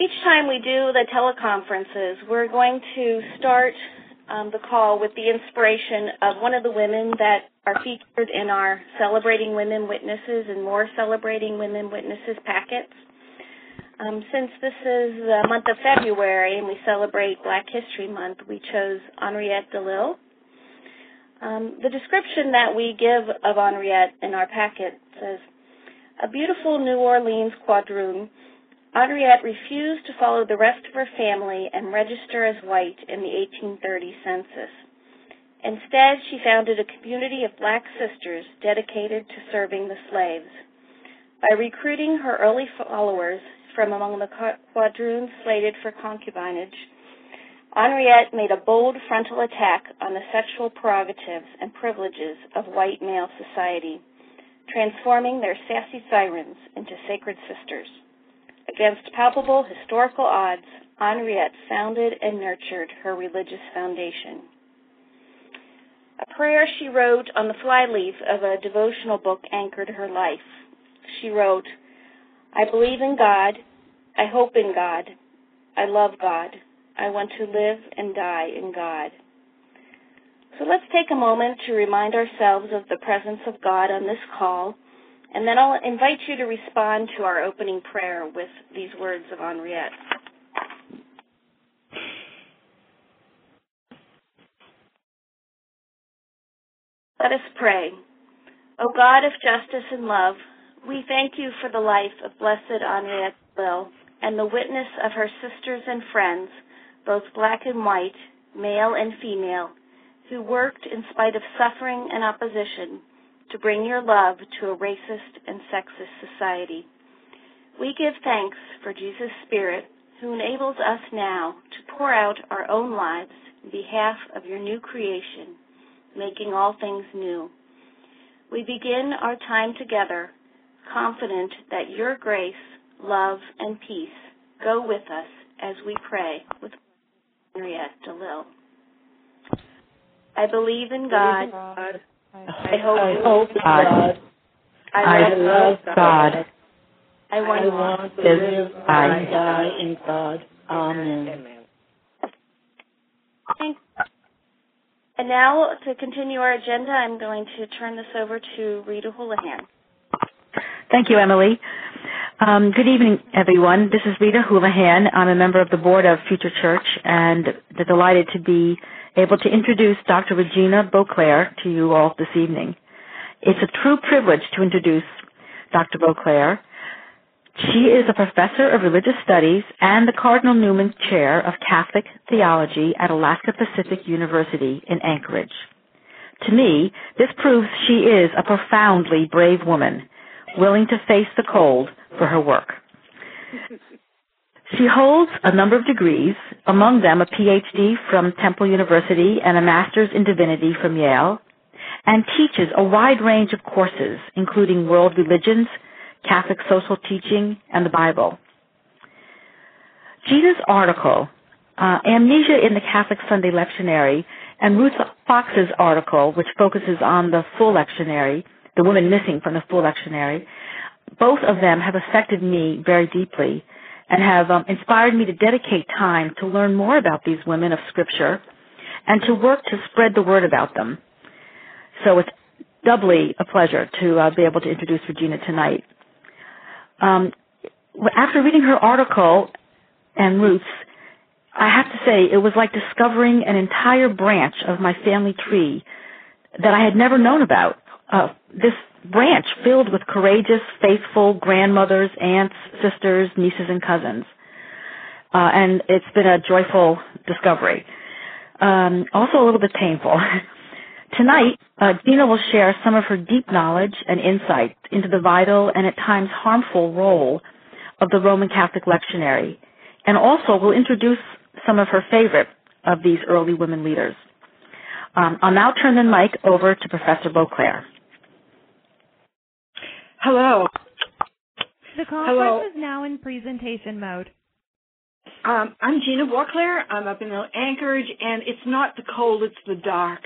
Each time we do the teleconferences, we're going to start um, the call with the inspiration of one of the women that are featured in our Celebrating Women Witnesses and More Celebrating Women Witnesses packets. Um, since this is the month of February and we celebrate Black History Month, we chose Henriette DeLille. Um, the description that we give of Henriette in our packet says, a beautiful New Orleans quadroon, Henriette refused to follow the rest of her family and register as white in the 1830 census. Instead, she founded a community of black sisters dedicated to serving the slaves. By recruiting her early followers from among the quadroons slated for concubinage, Henriette made a bold frontal attack on the sexual prerogatives and privileges of white male society, transforming their sassy sirens into sacred sisters. Against palpable historical odds, Henriette founded and nurtured her religious foundation. A prayer she wrote on the flyleaf of a devotional book anchored her life. She wrote, I believe in God. I hope in God. I love God. I want to live and die in God. So let's take a moment to remind ourselves of the presence of God on this call, and then I'll invite you to respond to our opening prayer with these words of Henriette. Let us pray. O God of justice and love, we thank you for the life of Blessed Henriette DeLille and the witness of her sisters and friends both black and white, male and female, who worked in spite of suffering and opposition to bring your love to a racist and sexist society. We give thanks for Jesus' Spirit, who enables us now to pour out our own lives in behalf of your new creation, making all things new. We begin our time together confident that your grace, love, and peace go with us as we pray with Henriette DeLille. I believe in God. I hope, I hope God. I love God. I want, I want to live and die in God. Amen. Thanks. And now, to continue our agenda, I'm going to turn this over to Rita Houlihan. Thank you, Emily. Um, good evening, everyone. This is Rita Houlihan. I'm a member of the board of Future Church and delighted to be able to introduce Dr. Regina Boisclair to you all this evening. It's a true privilege to introduce Dr. Boisclair. She is a professor of religious studies and the Cardinal Newman Chair of Catholic Theology at Alaska Pacific University in Anchorage. To me, this proves she is a profoundly brave woman, willing to face the cold for her work. She holds a number of degrees, among them a PhD from Temple University and a Master's in Divinity from Yale, and teaches a wide range of courses, including world religions, Catholic social teaching, and the Bible. Gina's article, uh, Amnesia in the Catholic Sunday Lectionary, and Ruth Fox's article, which focuses on the full lectionary, the women missing from the full lectionary, both of them have affected me very deeply and have um, inspired me to dedicate time to learn more about these women of Scripture and to work to spread the word about them. So it's doubly a pleasure to uh, be able to introduce Regina tonight. Um, after reading her article and Ruth's, I have to say it was like discovering an entire branch of my family tree that I had never known about. Uh, this branch filled with courageous, faithful grandmothers, aunts, sisters, nieces, and cousins. Uh, and it's been a joyful discovery. Um, also a little bit painful. Tonight, uh, Gina will share some of her deep knowledge and insight into the vital and at times harmful role of the Roman Catholic lectionary, and also will introduce some of her favorite of these early women leaders. Um, I'll now turn the mic over to Professor Boisclair. Hello. The conference Hello. is now in presentation mode. Um, I'm Gina Boisclair. I'm up in Anchorage, and it's not the cold; it's the dark.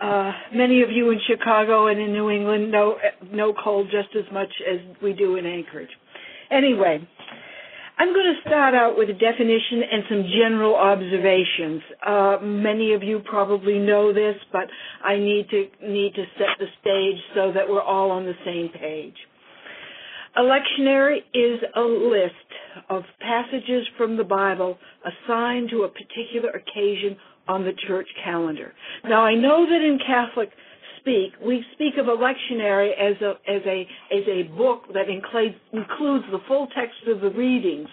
Uh, many of you in Chicago and in New England know know cold just as much as we do in Anchorage. Anyway, I'm going to start out with a definition and some general observations. Uh, many of you probably know this, but I need to need to set the stage so that we're all on the same page. A lectionary is a list of passages from the Bible assigned to a particular occasion on the church calendar. Now, I know that in Catholic speak, we speak of a lectionary as a as a as a book that includes includes the full text of the readings.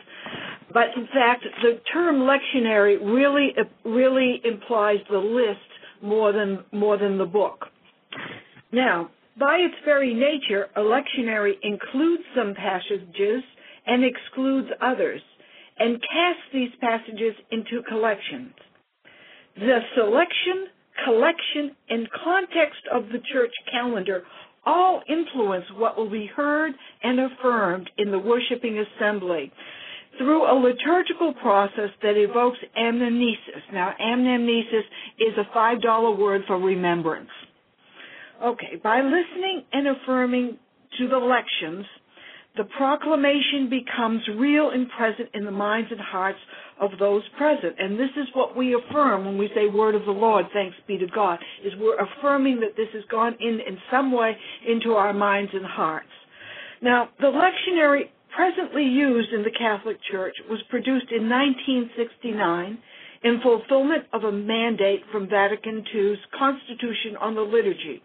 But in fact, the term lectionary really really implies the list more than more than the book. Now, by its very nature, a lectionary includes some passages and excludes others, and casts these passages into collections. The selection collection, and context of the church calendar all influence what will be heard and affirmed in the worshiping assembly through a liturgical process that evokes anamnesis. Now, anamnesis is a $5 word for remembrance. Okay, by listening and affirming to the lections, the proclamation becomes real and present in the minds and hearts of those present. And this is what we affirm when we say word of the Lord, thanks be to God, is we're affirming that this has gone in in some way into our minds and hearts. Now, the lectionary presently used in the Catholic Church was produced in 1969 in fulfillment of a mandate from Vatican II's Constitution on the Liturgy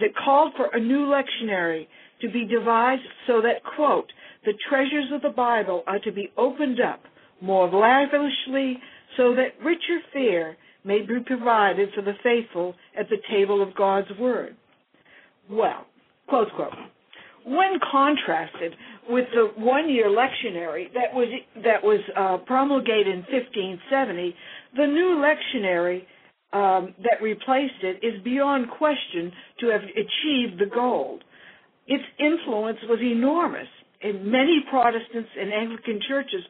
that called for a new lectionary to be devised so that, quote, the treasures of the Bible are to be opened up more lavishly so that richer fare may be provided for the faithful at the table of God's Word. Well, close quote. When contrasted with the one-year lectionary that was that was uh, promulgated in 1570, the new lectionary um, that replaced it is beyond question to have achieved the goal. Its influence was enormous, and many Protestants and Anglican churches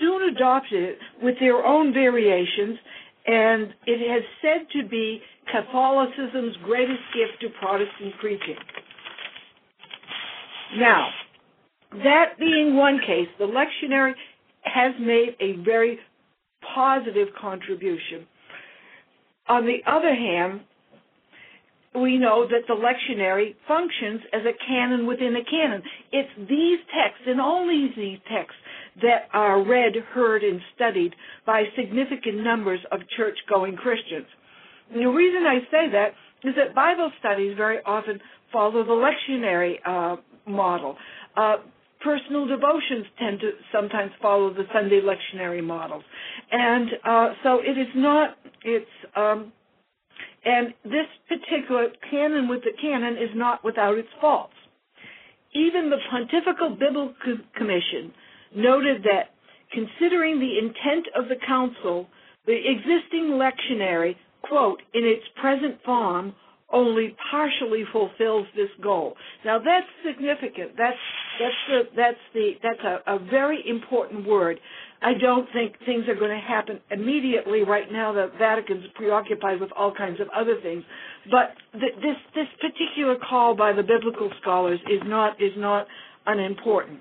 soon adopted it with their own variations, and it has said to be Catholicism's greatest gift to Protestant preaching. Now, that being one case, the lectionary has made a very positive contribution. On the other hand, we know that the lectionary functions as a canon within a canon. It's these texts and only these texts that are read, heard, and studied by significant numbers of church-going Christians. And the reason I say that is that Bible studies very often follow the lectionary uh, model. Uh, personal devotions tend to sometimes follow the Sunday lectionary models, and uh, so it is not. It's um, and this particular canon with the canon is not without its faults. Even the Pontifical Biblical Commission noted that considering the intent of the council, the existing lectionary, quote, in its present form, only partially fulfills this goal. Now that's significant. That's that's the that's the that's a, a very important word. I don't think things are going to happen immediately right now. The Vatican's preoccupied with all kinds of other things, but th- this this particular call by the biblical scholars is not is not unimportant.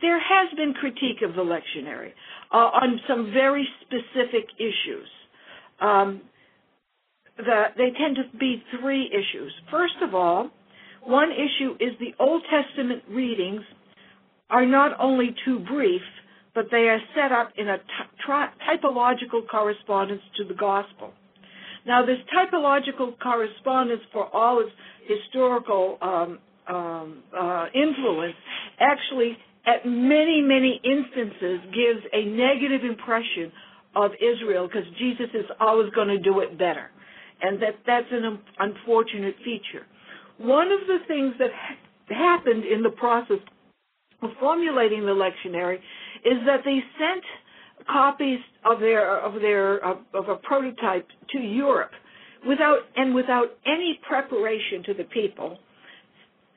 There has been critique of the lectionary uh, on some very specific issues. Um, the, they tend to be three issues. First of all, one issue is the Old Testament readings are not only too brief, but they are set up in a typological correspondence to the gospel. Now, this typological correspondence, for all its historical um, um, uh, influence, actually at many, many instances gives a negative impression of Israel because Jesus is always going to do it better. And that that's an unfortunate feature. One of the things that ha- happened in the process of formulating the lectionary is that they sent copies of their of their of, of a prototype to Europe without and without any preparation to the people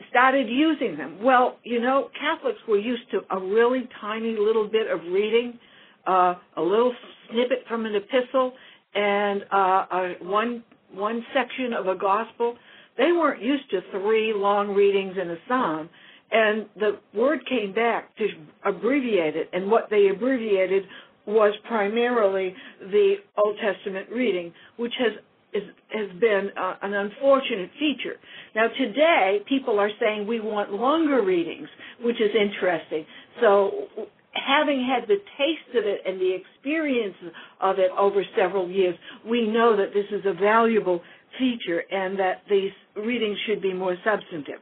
started using them. Well, you know, Catholics were used to a really tiny little bit of reading, uh, a little snippet from an epistle, and uh, a, one one section of a gospel. They weren't used to three long readings in a psalm, and the word came back to abbreviate it, and what they abbreviated was primarily the Old Testament reading, which has is, has been uh, an unfortunate feature. Now today, people are saying we want longer readings, which is interesting. So having had the taste of it and the experience of it over several years, we know that this is a valuable feature and that these readings should be more substantive.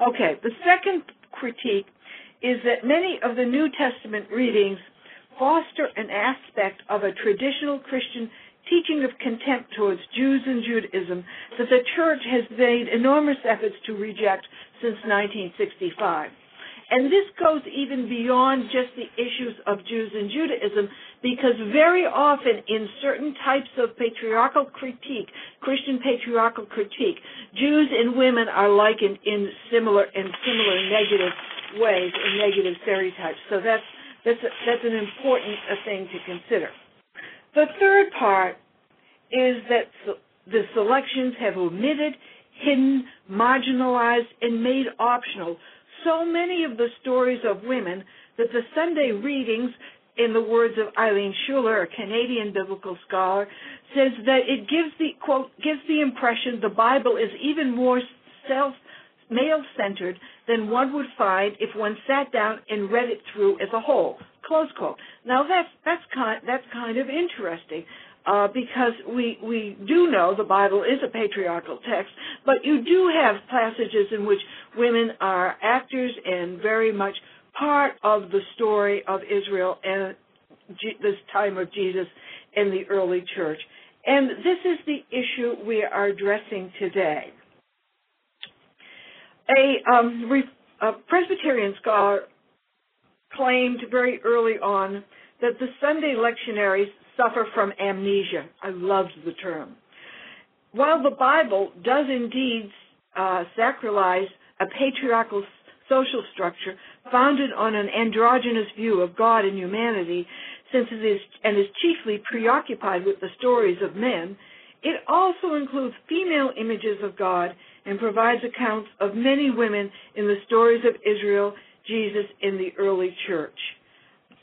Okay, the second critique is that many of the New Testament readings foster an aspect of a traditional Christian teaching of contempt towards Jews and Judaism that the church has made enormous efforts to reject since 1965. And this goes even beyond just the issues of Jews and Judaism because very often in certain types of patriarchal critique, Christian patriarchal critique, Jews and women are likened in similar in similar negative ways and negative stereotypes. So that's that's a, that's an important uh, thing to consider. The third part is that the selections have omitted, hidden, marginalized, and made optional so many of the stories of women that the Sunday readings, in the words of Eileen Schuller, a Canadian biblical scholar, says that it gives the quote gives the impression the Bible is even more self male-centered than one would find if one sat down and read it through as a whole. Close quote. Now that's that's kind that's kind of interesting. Uh, because we we do know the Bible is a patriarchal text, but you do have passages in which women are actors and very much part of the story of Israel and this time of Jesus in the early church. And this is the issue we are addressing today. A, um, a Presbyterian scholar claimed very early on that the Sunday lectionaries suffer from amnesia. I loved the term. While the Bible does indeed uh, sacralize a patriarchal social structure founded on an androgynous view of God and humanity, since it is and is chiefly preoccupied with the stories of men, it also includes female images of God and provides accounts of many women in the stories of Israel, Jesus in the early church.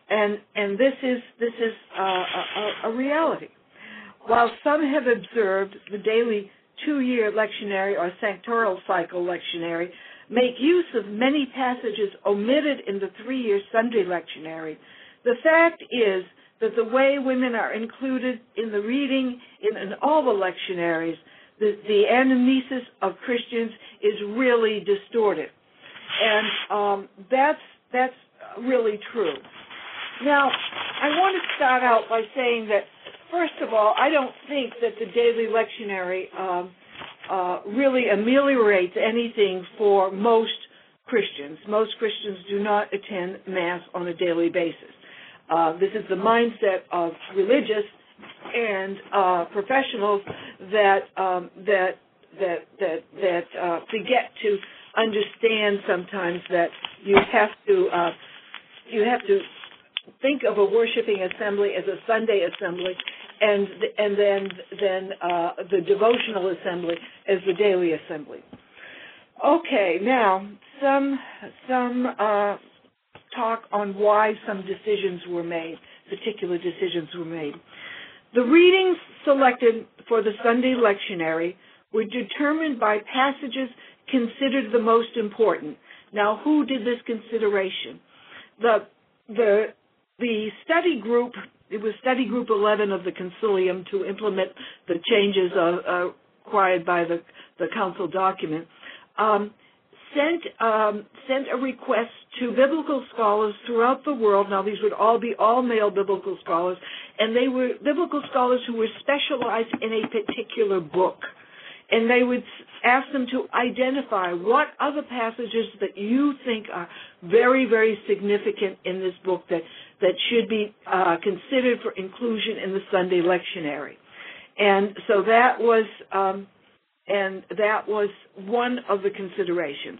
And, and this is, this is uh, a, a reality. While some have observed the daily two-year lectionary or sanctoral cycle lectionary make use of many passages omitted in the three-year Sunday lectionary, the fact is that the way women are included in the reading in, in all the lectionaries the, the anamnesis of Christians is really distorted. And um, that's, that's really true. Now, I want to start out by saying that, first of all, I don't think that the daily lectionary um, uh, really ameliorates anything for most Christians. Most Christians do not attend Mass on a daily basis. Uh, this is the mindset of religious and uh, professionals that um, that that that that uh, forget to understand sometimes that you have to uh, you have to think of a worshiping assembly as a Sunday assembly, and and then then uh, the devotional assembly as the daily assembly. Okay, now some some uh, talk on why some decisions were made, particular decisions were made. The readings selected for the Sunday lectionary were determined by passages considered the most important. Now, who did this consideration? The the the study group it was study group 11 of the Consilium to implement the changes uh, uh, required by the the council document. Um, sent um, sent a request to biblical scholars throughout the world. Now, these would all be all male biblical scholars, and they were biblical scholars who were specialized in a particular book. And they would ask them to identify what other passages that you think are very, very significant in this book that, that should be uh, considered for inclusion in the Sunday lectionary. And so that was um, and that was one of the considerations.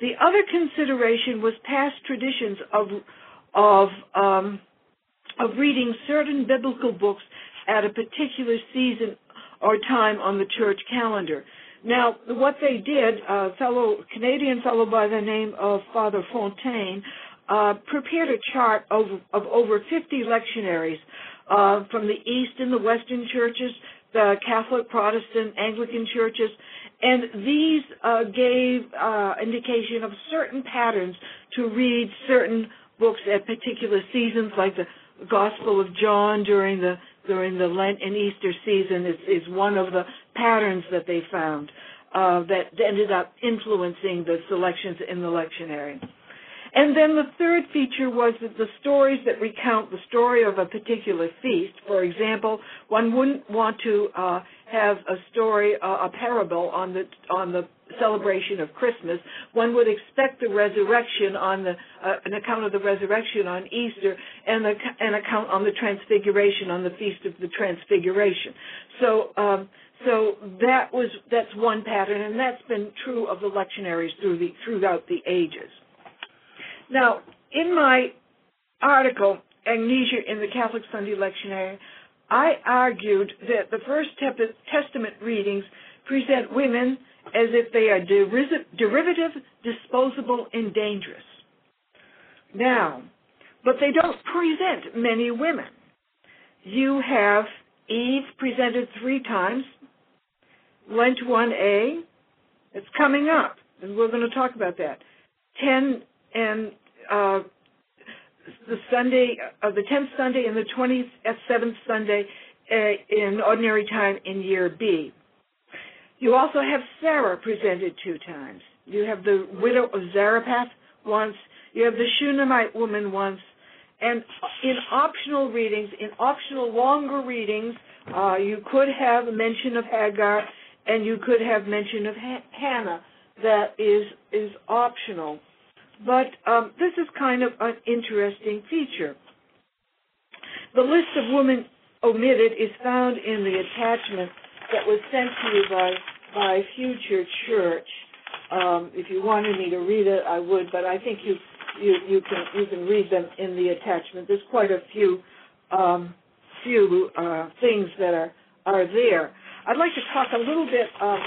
The other consideration was past traditions of of um, of reading certain biblical books at a particular season or time on the church calendar. Now, what they did, a fellow Canadian fellow by the name of Father Fontaine uh, prepared a chart of, of over 50 lectionaries uh, from the East and the Western churches, the Catholic, Protestant, Anglican churches, and these uh, gave uh, indication of certain patterns to read certain books at particular seasons, like the Gospel of John during the during the Lent and Easter season is, is one of the patterns that they found uh, that ended up influencing the selections in the lectionary. And then the third feature was that the stories that recount the story of a particular feast, for example, one wouldn't want to uh, have a story, uh, a parable on the on the celebration of Christmas. One would expect the resurrection on the uh, an account of the resurrection on Easter and the, an account on the transfiguration on the feast of the transfiguration. So um, so that was that's one pattern, and that's been true of the lectionaries through the throughout the ages. Now, in my article, Amnesia in the Catholic Sunday Lectionary, I argued that the First Testament readings present women as if they are derivative, disposable, and dangerous. Now, but they don't present many women. You have Eve presented three times, Lent 1a, it's coming up, and we're going to talk about that. 10 and uh, the Sunday, uh, the 10th Sunday and the 27th Sunday uh, in ordinary time in year B. You also have Sarah presented two times. You have the widow of Zarephath once. You have the Shunammite woman once. And in optional readings, in optional longer readings, uh, you could have a mention of Hagar, and you could have mention of ha- Hannah. That is is optional. But um, this is kind of an interesting feature. The list of women omitted is found in the attachment that was sent to you by by Future Church. Um, if you wanted me to read it, I would, but I think you you you can you can read them in the attachment. There's quite a few um, few uh, things that are are there. I'd like to talk a little bit um,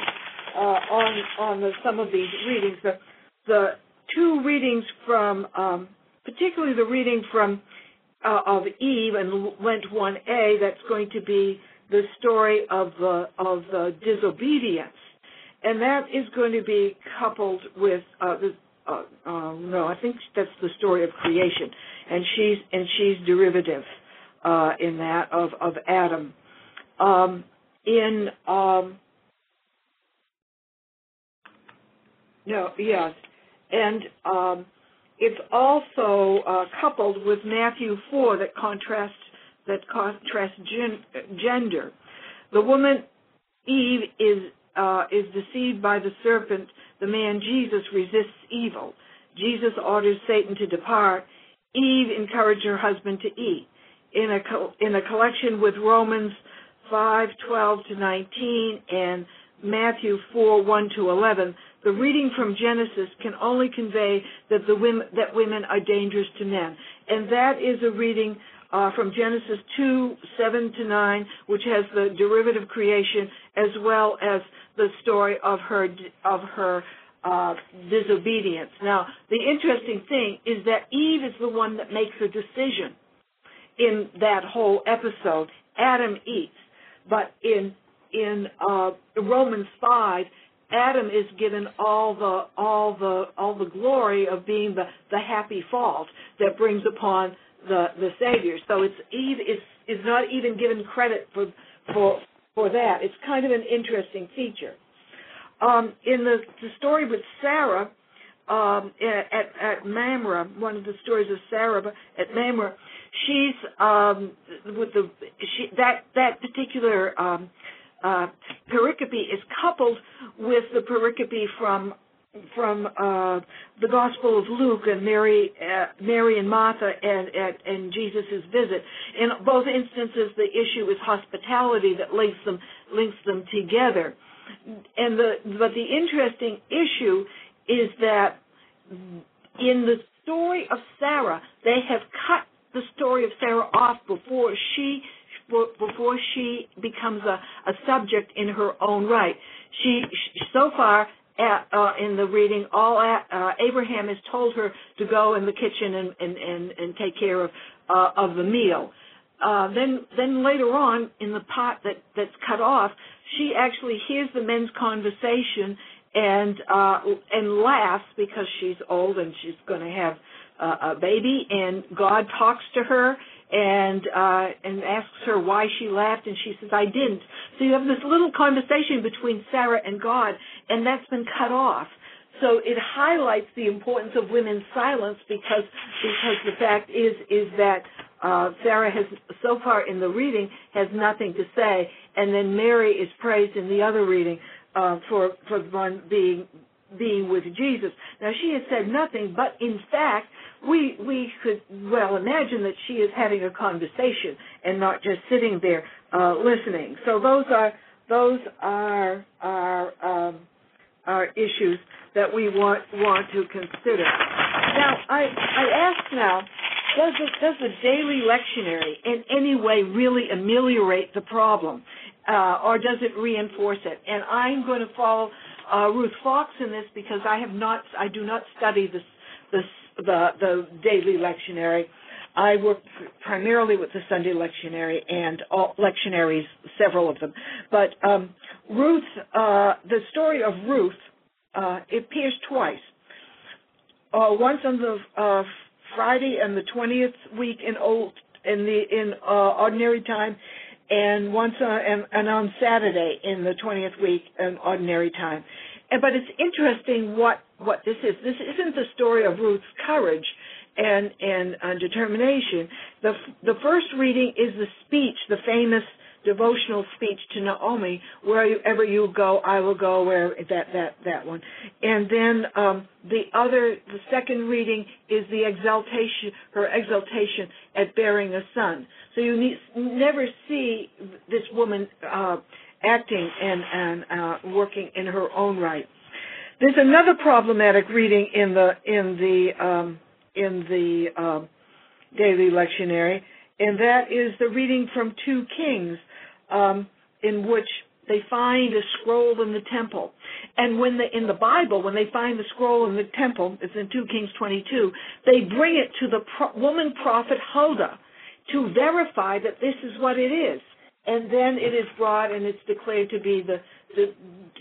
uh, on on the, some of these readings. The, the two readings from, um, particularly the reading from uh, of Eve and Lent 1a. That's going to be the story of the of the disobedience, and that is going to be coupled with uh, the. Uh, uh, no, I think that's the story of creation, and she's and she's derivative uh, in that of of Adam. Um, in um, no, yes, and um, it's also uh, coupled with Matthew 4 that contrasts that contrasts gen- gender. The woman Eve is uh, is deceived by the serpent. The man Jesus resists evil. Jesus orders Satan to depart. Eve encouraged her husband to eat. In a co- in a collection with Romans 5:12 to 19 and Matthew 4 1 to 11, the reading from Genesis can only convey that the women that women are dangerous to men, and that is a reading uh, from Genesis 2 7 to 9, which has the derivative creation as well as the story of her of her uh, disobedience. Now, the interesting thing is that Eve is the one that makes a decision in that whole episode. Adam eats, but in in uh, Romans 5, Adam is given all the all the all the glory of being the the happy fault that brings upon the the Savior. So it's Eve is is not even given credit for for for that. It's kind of an interesting feature. Um, in the, the story with Sarah um, at, at Mamre, one of the stories of Sarah at Mamre, she's um, with the she, that that particular um, uh, pericope is coupled with the pericope from from uh, the Gospel of Luke and Mary, uh, Mary and Martha and, and, and Jesus' visit. In both instances, the issue is hospitality that links them links them together. And the but the interesting issue is that in the story of Sarah, they have cut the story of Sarah off before she before she becomes a, a subject in her own right. she, so far at, uh, in the reading, all uh, Abraham has told her to go in the kitchen and and and, and take care of uh, of the meal. Uh, then then later on in the part that that's cut off, she actually hears the men's conversation and uh, and laughs because she's old and she's going to have uh, a baby, and God talks to her and uh, and asks her why she laughed, and she says, "I didn't." So you have this little conversation between Sarah and God, and that's been cut off. So it highlights the importance of women's silence because because the fact is is that uh, Sarah has so far in the reading has nothing to say, and then Mary is praised in the other reading uh, for for one being being with Jesus. Now she has said nothing, but in fact we we could well imagine that she is having a conversation and not just sitting there uh, listening. So those are those are are um, are issues that we want want to consider. Now I I ask now. Does the, does the daily lectionary in any way really ameliorate the problem, uh, or does it reinforce it? And I'm going to follow uh, Ruth Fox in this because I have not, I do not study this, this the the daily lectionary. I work primarily with the Sunday lectionary and all lectionaries, several of them. But um, Ruth, uh, the story of Ruth, uh, it appears twice. Uh, once on the uh, Friday and the twentieth week in old in the in uh, ordinary time, and once uh, and, and on Saturday in the twentieth week in ordinary time. But it's interesting what what this is. This isn't the story of Ruth's courage and and uh, determination. The the first reading is the speech, the famous devotional speech to Naomi, where wherever you go, I will go. Where that that that one, and then um, the other, the second reading is the exaltation, her exaltation at bearing a son. So you need, never see this woman uh, acting and and uh, working in her own right. There's another problematic reading in the in the um, in the um, daily lectionary, and that is the reading from Two Kings, um, in which they find a scroll in the temple. And when they, in the Bible, when they find the scroll in the temple, it's in 2 Kings 22, they bring it to the pro- woman prophet Huldah to verify that this is what it is. And then it is brought and it's declared to be the, to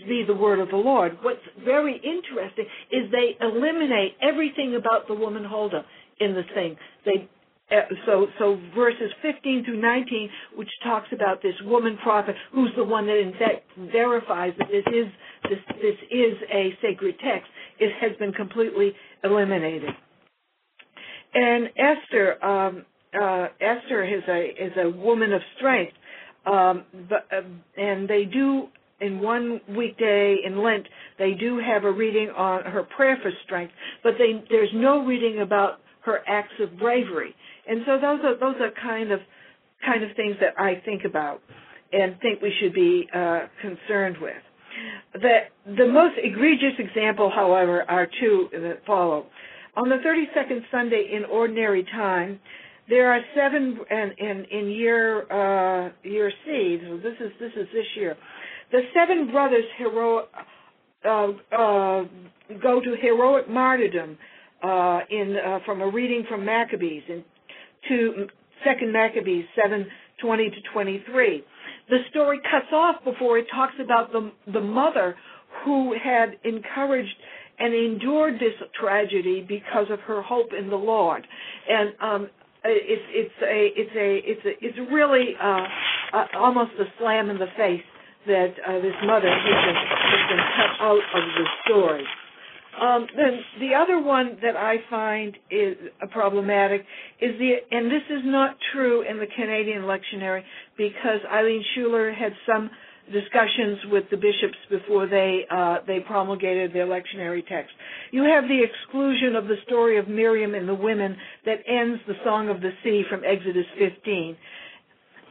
be the word of the Lord. What's very interesting is they eliminate everything about the woman Huldah in the thing. They uh, so so verses 15 through 19, which talks about this woman prophet, who's the one that in fact verifies that this is this this is a sacred text, it has been completely eliminated. And Esther, um, uh, Esther is a is a woman of strength, um, but, uh, and they do in one weekday in Lent, they do have a reading on her prayer for strength, but they, there's no reading about her acts of bravery. And so those are those are kind of kind of things that I think about and think we should be uh, concerned with. The the most egregious example, however, are two that follow. On the 32nd Sunday in ordinary time, there are seven, and in, year uh, year C, so this is this is this year. The seven brothers heroic, uh, uh, go to heroic martyrdom uh, in uh, from a reading from Maccabees in to Second Maccabees seven twenty to twenty three. The story cuts off before it talks about the the mother who had encouraged and endured this tragedy because of her hope in the Lord. And um, it's it's a it's a it's a it's really uh, uh, almost a slam in the face that uh, this mother has been, has been cut out of the story. Um, then the other one that I find is uh, problematic is the, and this is not true in the Canadian lectionary because Eileen Schuller had some discussions with the bishops before they uh, they promulgated their lectionary text. You have the exclusion of the story of Miriam and the women that ends the Song of the Sea from Exodus 15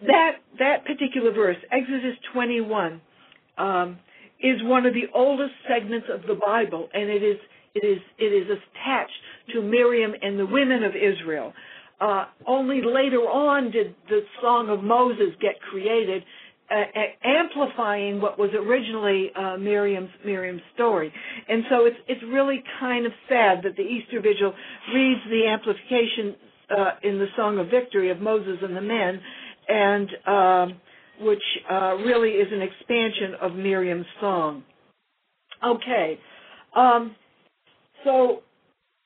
that that particular verse, Exodus 21, um, is one of the oldest segments of the Bible, and it is it is it is attached to Miriam and the women of Israel. Uh, only later on did the Song of Moses get created, amplifying what was originally uh, Miriam's Miriam's story, and so it's it's really kind of sad that the Easter Vigil reads the amplification uh, in the Song of Victory of Moses and the men, and um, which uh, really is an expansion of Miriam's song. Okay, um, so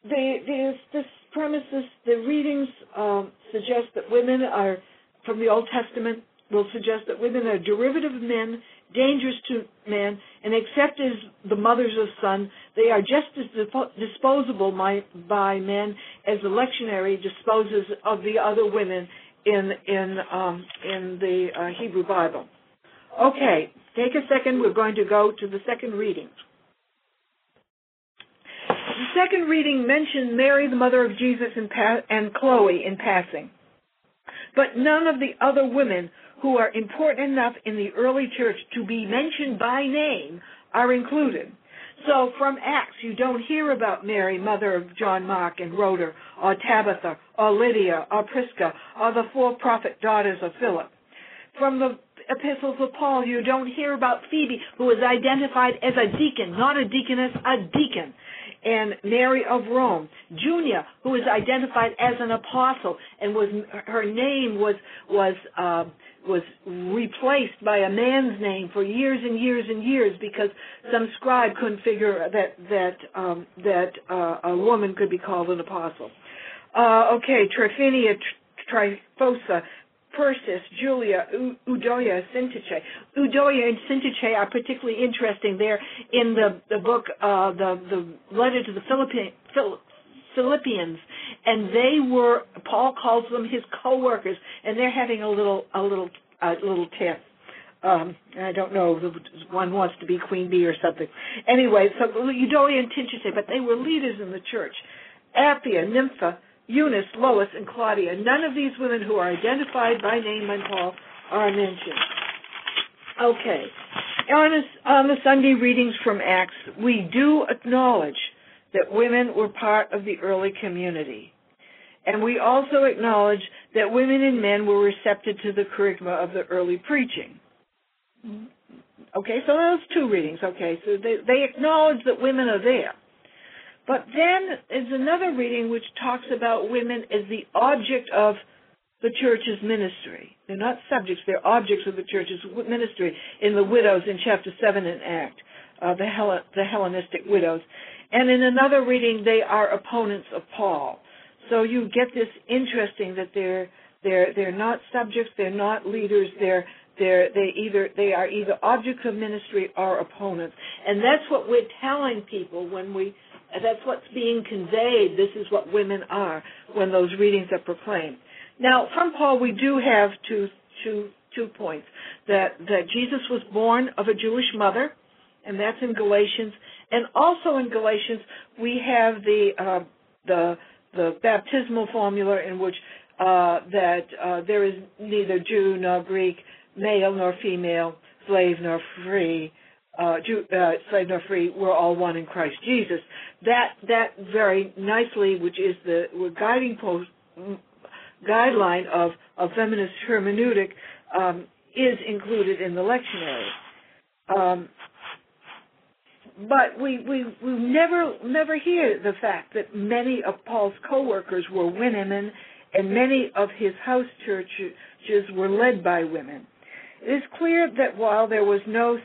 the, the this premises, the readings um, suggest that women are from the Old Testament will suggest that women are derivative of men, dangerous to men, and except as the mothers of sons, they are just as disposable by, men as the lectionary disposes of the other women in in um, in the uh, Hebrew Bible. Okay, take a second. We're going to go to the second reading. The second reading mentioned Mary, the mother of Jesus, and, pa- and Chloe in passing, but none of the other women who are important enough in the early church to be mentioned by name are included. So from Acts, you don't hear about Mary, mother of John Mark and Rhoda, or Tabitha, or Lydia, or Prisca, or the four prophet daughters of Philip. From the epistles of Paul, you don't hear about Phoebe, who is identified as a deacon, not a deaconess, a deacon and Mary of Rome. Junia, who is identified as an apostle, and was her name was was uh, was replaced by a man's name for years and years and years because some scribe couldn't figure that that um, that uh, a woman could be called an apostle. Uh, okay, Tryphaena, Tryphosa, Persis, Julia, Euodia, Syntyche. Euodia and Syntyche are particularly interesting. They're in the the book, uh, the the letter to the Philippi, Philippians, and they were Paul calls them his co-workers, and they're having a little a little a little tiff. Um, I don't know, if one wants to be queen bee or something. Anyway, so Euodia and Syntyche, but they were leaders in the church. Appia, Nympha, Eunice, Lois, and Claudia. None of these women who are identified by name by Paul are mentioned. Okay. On, a, on the Sunday readings from Acts, we do acknowledge that women were part of the early community. And we also acknowledge that women and men were receptive to the charisma of the early preaching. Okay, so those two readings. Okay, so they, they acknowledge that women are there. But then is another reading which talks about women as the object of the church's ministry. They're not subjects, they're objects of the church's ministry in the widows in chapter 7 in Act, uh, the, Hell- the Hellenistic widows. And in another reading, they are opponents of Paul. So you get this interesting that they're they're they're not subjects, they're not leaders, they're they're they either they are either objects of ministry or opponents. And that's what we're telling people when we that's what's being conveyed. This is what women are when those readings are proclaimed. Now, from Paul, we do have two, two, two points that that Jesus was born of a Jewish mother, and that's in Galatians. And also in Galatians, we have the uh, the the baptismal formula in which uh, that uh, there is neither Jew nor Greek, male nor female, slave nor free, uh, Jew, uh, slave nor free, we're all one in Christ Jesus. That that very nicely, which is the guiding post guideline of, of feminist hermeneutic, um, is included in the lectionary. Um, but we, we, we never never hear the fact that many of Paul's co-workers were women and many of his house churches were led by women. It is clear that while there was no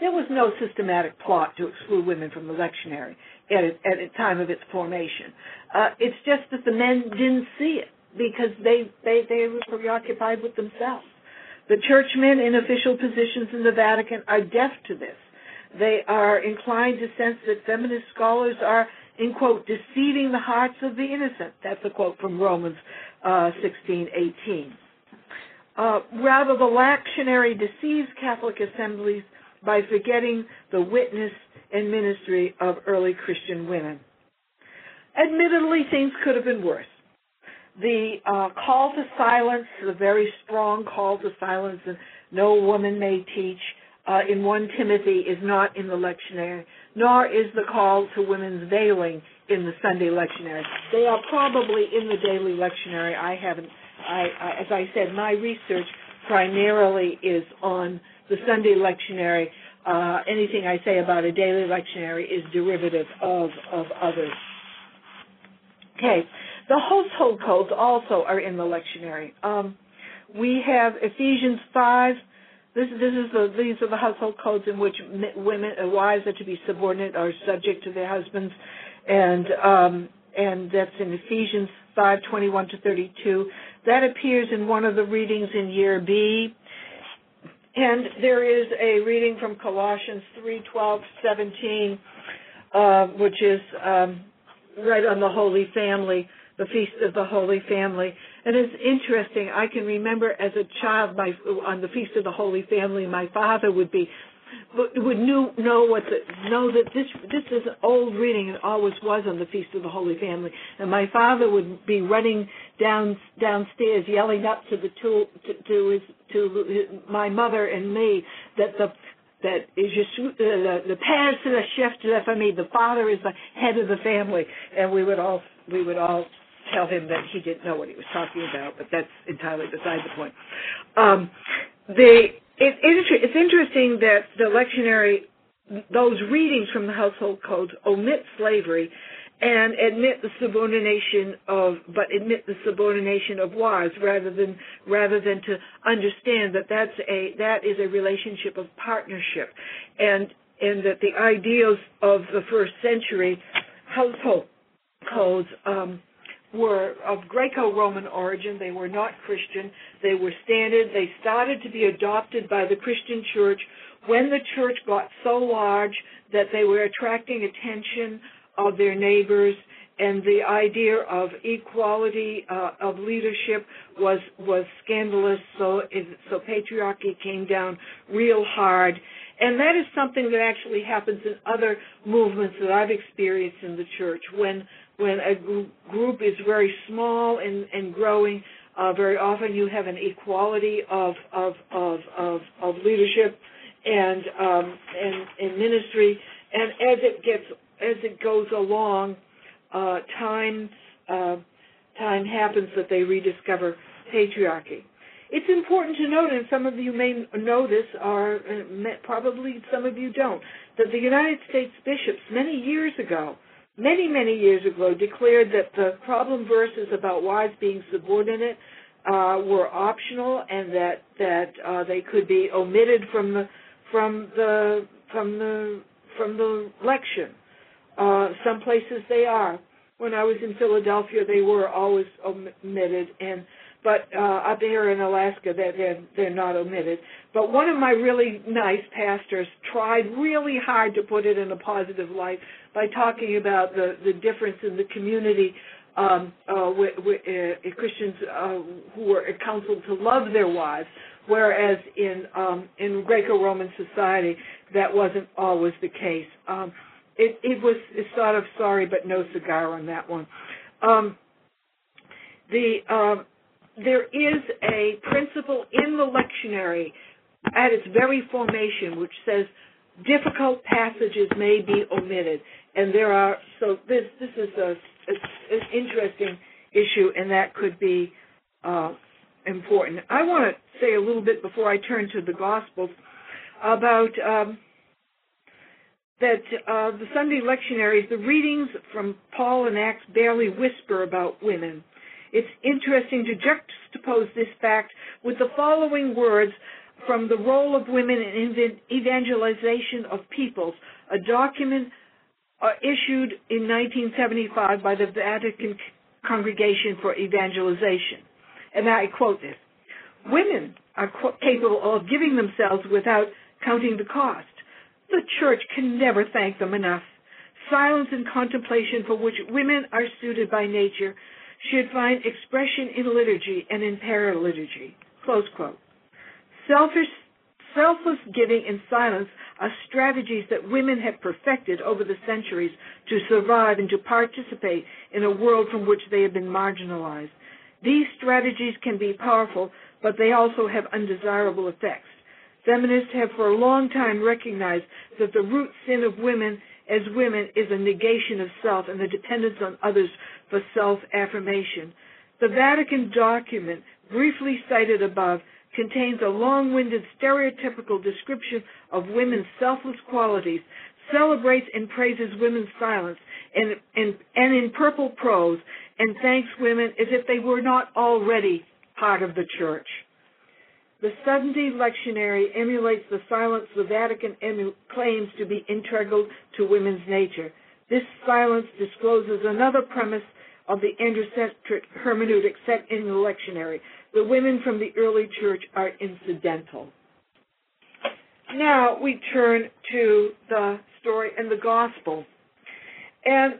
there was no systematic plot to exclude women from the lectionary at, at the time of its formation. Uh, it's just that the men didn't see it because they, they, they were preoccupied with themselves. The churchmen in official positions in the Vatican are deaf to this. They are inclined to sense that feminist scholars are, in quote, deceiving the hearts of the innocent. That's a quote from Romans uh, 16, 18. Uh, rather, the lectionary deceives Catholic assemblies by forgetting the witness and ministry of early Christian women. Admittedly, things could have been worse. The uh, call to silence, the very strong call to silence, and no woman may teach, uh, in 1 Timothy is not in the lectionary, nor is the call to women's veiling in the Sunday lectionary. They are probably in the daily lectionary. I haven't, I, I, as I said, my research primarily is on the Sunday lectionary. Uh, anything I say about a daily lectionary is derivative of, of others. Okay, the household codes also are in the lectionary. Um, we have Ephesians 5. This, this is the, these are the household codes in which women, uh, wives are to be subordinate or subject to their husbands, and um, and that's in Ephesians 5:21 to 32. That appears in one of the readings in year B. And there is a reading from Colossians 3:12, 17, uh, which is um, right on the Holy Family, the Feast of the Holy Family. And it's interesting. I can remember as a child, my on the Feast of the Holy Family, my father would be would knew know what the know that this this is an old reading and always was on the Feast of the Holy Family. And my father would be running down downstairs, yelling up to the to to, to his to his, my mother and me that the that is just uh, the the père c'est le chef de la famille. The father is the head of the family, and we would all we would all tell him that he didn't know what he was talking about, but that's entirely beside the point. Um, the it, it, it's interesting that the lectionary, those readings from the household codes omit slavery and admit the subordination of, but admit the subordination of wives rather than rather than to understand that that's a that is a relationship of partnership, and and that the ideals of the first century household codes um, were of Greco-Roman origin. They were not Christian. They were standard. They started to be adopted by the Christian church when the church got so large that they were attracting attention of their neighbors and the idea of equality uh, of leadership was was scandalous so so patriarchy came down real hard and that is something that actually happens in other movements that I've experienced in the church when when a group is very small and, and growing, uh, very often you have an equality of of of of, of leadership and um, and, and ministry. And as it gets as it goes along, uh, time uh, time happens that they rediscover patriarchy. It's important to note, and some of you may know this, or uh, probably some of you don't, that the United States bishops many years ago many, many years ago declared that the problem verses about wives being subordinate uh, were optional and that that uh, they could be omitted from the from the from the from the lection. Uh, some places they are. When I was in Philadelphia, they were always omitted, and but uh, up here in Alaska, they're, they're they're not omitted. But one of my really nice pastors tried really hard to put it in a positive light by talking about the, the difference in the community um, uh, with, with, uh, Christians uh, who were counseled to love their wives, whereas in um, in Greco-Roman society that wasn't always the case. Um, it, it was sort of sorry but no cigar on that one. Um, the um, there is a principle in the lectionary at its very formation which says difficult passages may be omitted and there are so this this is a, an interesting issue, and that could be uh, important. I want to say a little bit before I turn to the Gospels about um, that uh, the Sunday lectionaries, the readings from Paul and Acts barely whisper about women. It's interesting to juxtapose this fact with the following words from the role of women in evangelization of peoples, a document uh, issued in 1975 by the Vatican Congregation for Evangelization. And I quote this Women are capable of giving themselves without counting the cost. The church can never thank them enough. Silence and contemplation for which women are suited by nature should find expression in liturgy and in paraliturgy. Close quote. Selfish selfless giving and silence are strategies that women have perfected over the centuries to survive and to participate in a world from which they have been marginalized. These strategies can be powerful, but they also have undesirable effects. Feminists have for a long time recognized that the root sin of women as women is a negation of self and the dependence on others for self affirmation. The Vatican document, briefly cited above, contains a long-winded stereotypical description of women's selfless qualities, celebrates and praises women's silence, and, and, and in purple prose, and thanks women as if they were not already part of the church. The Sunday lectionary emulates the silence the Vatican emu- claims to be integral to women's nature. This silence discloses another premise of the androcentric hermeneutic set in the lectionary. The women from the early church are incidental. Now we turn to the story in the gospel. And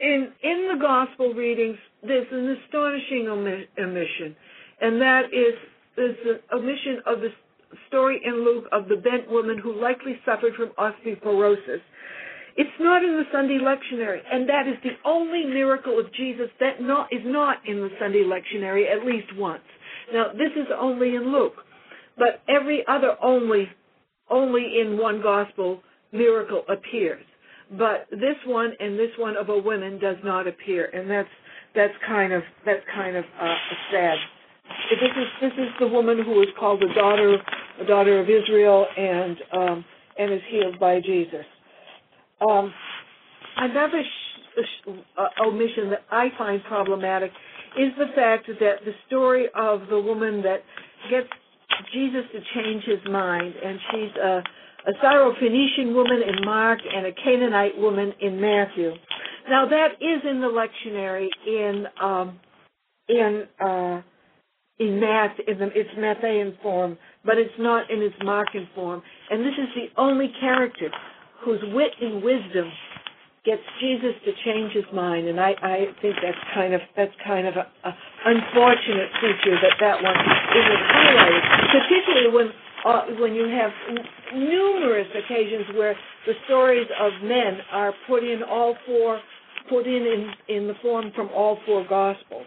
in, in the gospel readings, there's an astonishing omission, and that is, is the omission of the story in Luke of the bent woman who likely suffered from osteoporosis. It's not in the Sunday lectionary, and that is the only miracle of Jesus that not, is not in the Sunday lectionary at least once. Now, this is only in Luke, but every other only, only in one gospel miracle appears. But this one and this one of a woman does not appear, and that's that's kind of that's kind of uh, sad. This is this is the woman who was called the daughter a daughter of Israel and um, and is healed by Jesus. Um, another sh- sh- uh, omission that I find problematic is the fact that the story of the woman that gets Jesus to change his mind, and she's a, a Syrophoenician woman in Mark and a Canaanite woman in Matthew. Now that is in the lectionary in um, in uh, in math in the, it's Matthean form, but it's not in its Markan form. And this is the only character whose wit and wisdom gets Jesus to change his mind, and I, I think that's kind of that's kind of a, a unfortunate feature that that one isn't highlighted, particularly when uh, when you have n- numerous occasions where the stories of men are put in all four put in, in in the form from all four gospels.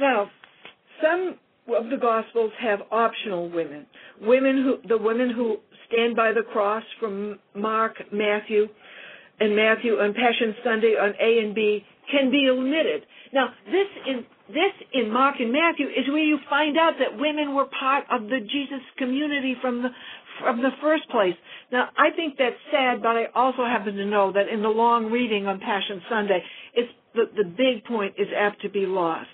Now, some of the gospels have optional women, women who the women who stand by the cross from Mark, Matthew, and Matthew on Passion Sunday on A and B can be omitted. Now, this in this in Mark and Matthew is where you find out that women were part of the Jesus community from the from the first place. Now, I think that's sad, but I also happen to know that in the long reading on Passion Sunday, it's the the big point is apt to be lost.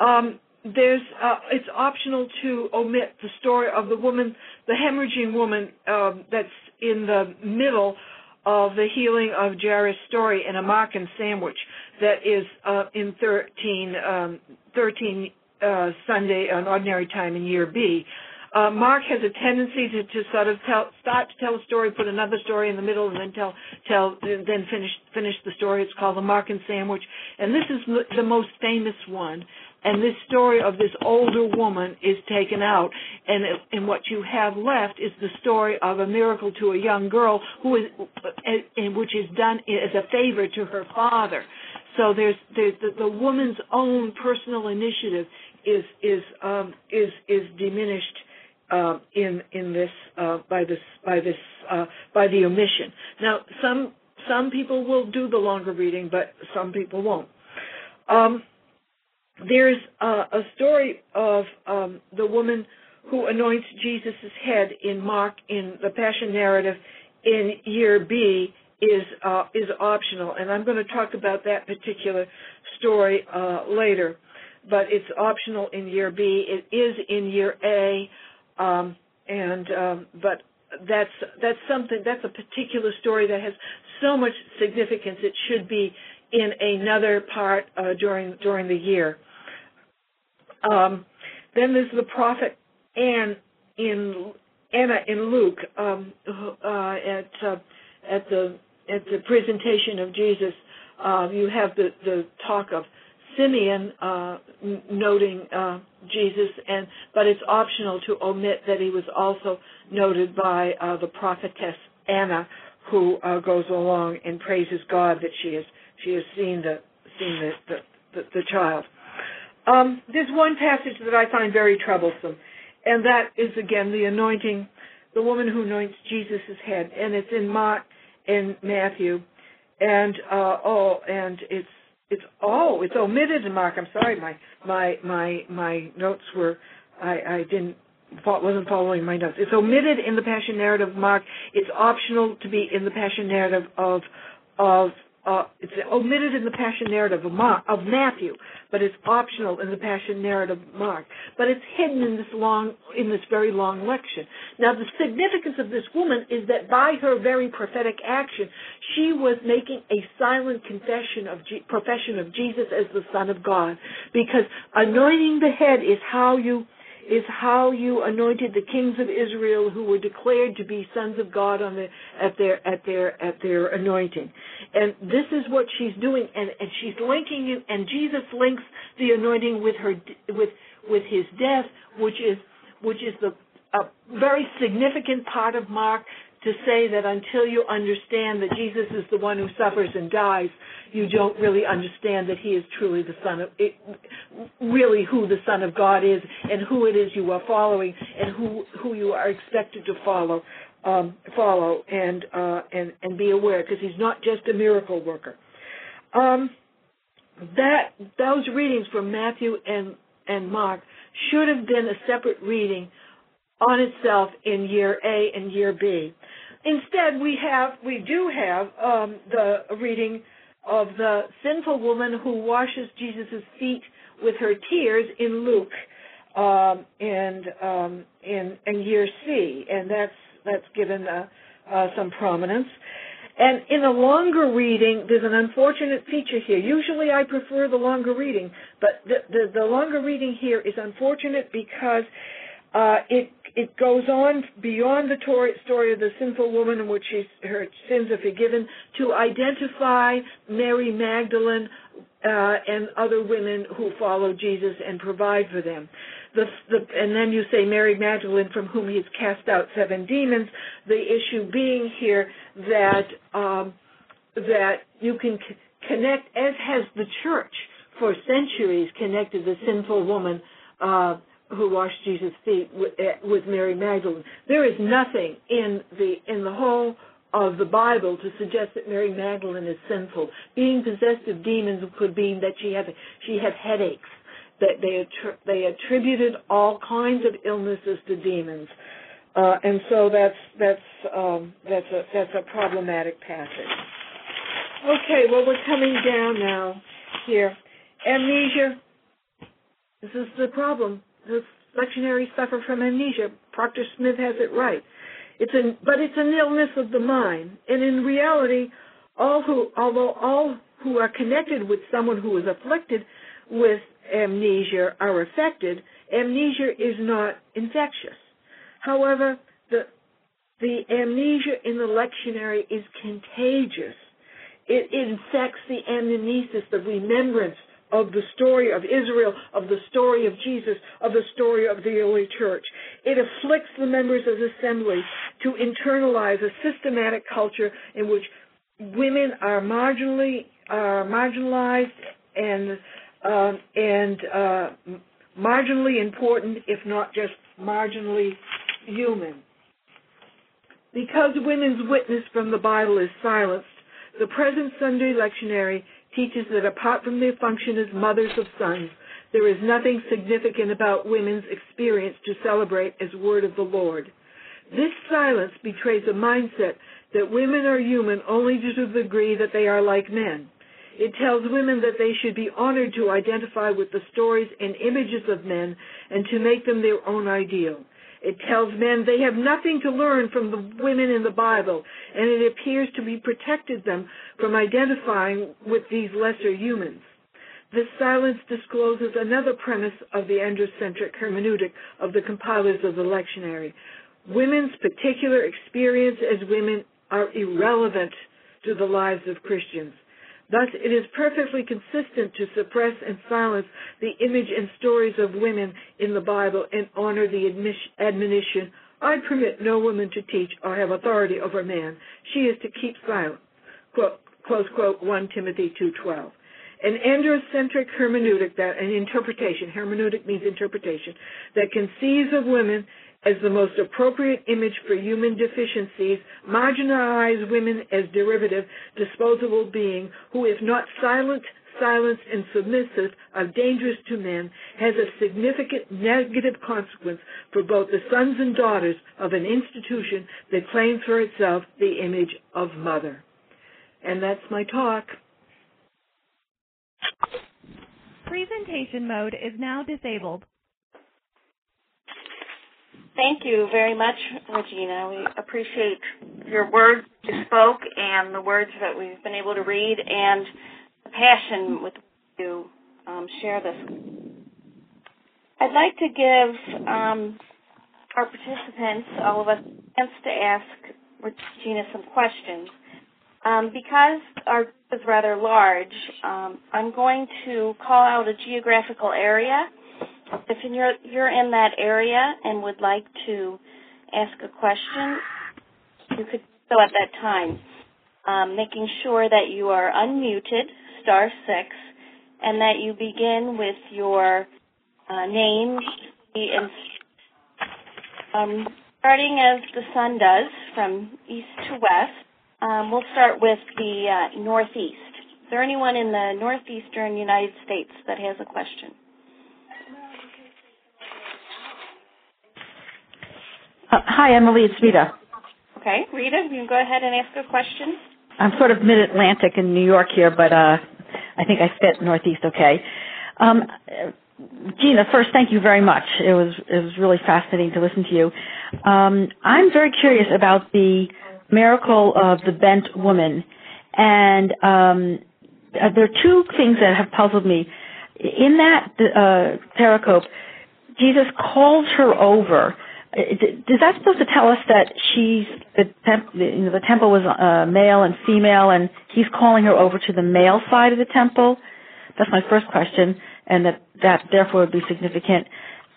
Um, there's uh, it's optional to omit the story of the woman, the hemorrhaging woman um, that's in the middle of the healing of Jairus' story in a Markan sandwich that is uh, in 13, um, 13 uh, Sunday on ordinary time in year B. Uh, Mark has a tendency to, to sort of tell, start to tell a story, put another story in the middle, and then tell, tell, then finish, finish the story. It's called the Markan sandwich, and this is the most famous one and this story of this older woman is taken out. And and what you have left is the story of a miracle to a young girl who is and which is done as a favor to her father. So there's there's the, the woman's own personal initiative is is um is is diminished uh, in in this uh, by this by this uh, by the omission. Now some some people will do the longer reading but some people won't. Um there's a story of um, the woman who anoints Jesus' head in Mark in the Passion narrative in year B is uh, is optional, and I'm going to talk about that particular story uh, later. But it's optional in year B. It is in year A, um, and um, but that's that's something that's a particular story that has so much significance. It should be in another part uh, during during the year. Um, then there's the prophet Anne in Anna in Luke um, uh, at uh, at the at the presentation of Jesus. Uh, you have the the talk of Simeon uh, noting uh, Jesus, and but it's optional to omit that he was also noted by uh, the prophetess Anna, who goes along and praises God that she has she has seen the seen the the, the, the child. Um, there's one passage that I find very troublesome, and that is again the anointing, the woman who anoints Jesus' head, and it's in Mark and Matthew, and uh, oh, and it's it's oh, it's omitted in Mark. I'm sorry, my my my my notes were I I didn't wasn't following my notes. It's omitted in the Passion narrative of Mark. It's optional to be in the Passion narrative of of uh, it's omitted in the Passion narrative of, Mark, of Matthew, but it's optional in the Passion narrative of Mark. But it's hidden in this long, in this very long lection. Now, the significance of this woman is that by her very prophetic action, she was making a silent confession of profession of Jesus as the Son of God, because anointing the head is how you is how you anointed the kings of Israel who were declared to be sons of God the, at their at their at their anointing. And this is what she's doing and, and she's linking it and Jesus links the anointing with her with with his death, which is which is the a very significant part of Mark to say that until you understand that Jesus is the one who suffers and dies, you don't really understand that he is truly the son of it, really who the son of God is and who it is you are following and who who you are expected to follow um, follow and uh, and and be aware because he's not just a miracle worker. Um, that those readings from Matthew and and Mark should have been a separate reading on itself in year A and year B. Instead, we have we do have um, the reading of the sinful woman who washes Jesus' feet with her tears in Luke um, and um, in, in year C, and that's that's given uh, uh, some prominence. And in a longer reading, there's an unfortunate feature here. Usually, I prefer the longer reading, but the the, the longer reading here is unfortunate because uh, it it goes on beyond the story of the sinful woman in which her sins are forgiven to identify Mary Magdalene uh, and other women who follow Jesus and provide for them. The, the, and then you say Mary Magdalene from whom he has cast out seven demons. The issue being here that um, that you can c- connect, as has the church for centuries, connected the sinful woman. Uh, who washed Jesus' feet with, eh, with Mary Magdalene. There is nothing in the in the whole of the Bible to suggest that Mary Magdalene is sinful. Being possessed of demons could mean that she had she had headaches. That they they attributed all kinds of illnesses to demons, uh, and so that's that's um, that's a that's a problematic passage. Okay, well we're coming down now here. Amnesia. This is the problem the lectionaries suffer from amnesia. Procter Smith has it right. It's an, but it's an illness of the mind. And in reality, all who, although all who are connected with someone who is afflicted with amnesia are affected, amnesia is not infectious. However, the, the amnesia in the lectionary is contagious. It infects the amnesis, the remembrance of the story of Israel, of the story of Jesus, of the story of the early church. It afflicts the members of the assembly to internalize a systematic culture in which women are marginally are marginalized and uh, and uh, marginally important, if not just marginally human. Because women's witness from the Bible is silenced, the present Sunday lectionary teaches that apart from their function as mothers of sons, there is nothing significant about women's experience to celebrate as word of the Lord. This silence betrays a mindset that women are human only to the degree that they are like men. It tells women that they should be honored to identify with the stories and images of men and to make them their own ideal. It tells men they have nothing to learn from the women in the Bible, and it appears to be protected them from identifying with these lesser humans. This silence discloses another premise of the androcentric hermeneutic of the compilers of the lectionary. Women's particular experience as women are irrelevant to the lives of Christians. Thus, it is perfectly consistent to suppress and silence the image and stories of women in the Bible and honor the admonition, I permit no woman to teach or have authority over man. She is to keep silent. Quote, close quote, 1 Timothy 2.12. An androcentric hermeneutic that an interpretation, hermeneutic means interpretation, that conceives of women as the most appropriate image for human deficiencies, marginalize women as derivative, disposable beings who, if not silent, silenced, and submissive are dangerous to men has a significant negative consequence for both the sons and daughters of an institution that claims for itself the image of mother. And that's my talk. Presentation mode is now disabled. Thank you very much, Regina. We appreciate your words you spoke and the words that we've been able to read and the passion with you um, share this. I'd like to give um, our participants, all of us, a chance to ask Regina some questions. Um, because our group is rather large, um, I'm going to call out a geographical area if you're, you're in that area and would like to ask a question, you could go at that time, um, making sure that you are unmuted, star six, and that you begin with your uh, name and um, starting as the sun does from east to west. Um, we'll start with the uh, northeast. Is there anyone in the northeastern United States that has a question? Uh, hi, Emily. It's Rita. Okay, Rita, you can go ahead and ask a question. I'm sort of mid-Atlantic in New York here, but uh, I think I fit Northeast okay. Um, Gina, first, thank you very much. It was it was really fascinating to listen to you. Um, I'm very curious about the miracle of the bent woman, and um, uh, there are two things that have puzzled me. In that uh, pericope, Jesus calls her over is that supposed to tell us that she's the, temp, you know, the temple was uh, male and female, and he's calling her over to the male side of the temple? That's my first question, and that that therefore would be significant.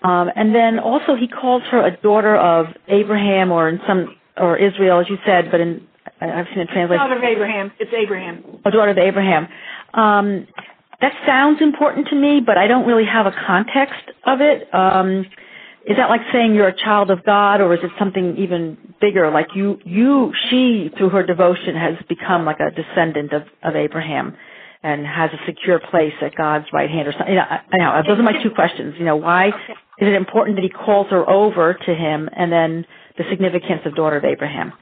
Um, and then also he calls her a daughter of Abraham, or in some or Israel, as you said, but in I've seen it translated. Daughter of Abraham. It's Abraham. A daughter of Abraham. Um, that sounds important to me, but I don't really have a context of it. Um, is that like saying you're a child of God, or is it something even bigger? Like you, you, she, through her devotion, has become like a descendant of, of Abraham, and has a secure place at God's right hand, or something. You know, I, know those are my two questions. You know, why is it important that he calls her over to him, and then the significance of daughter of Abraham?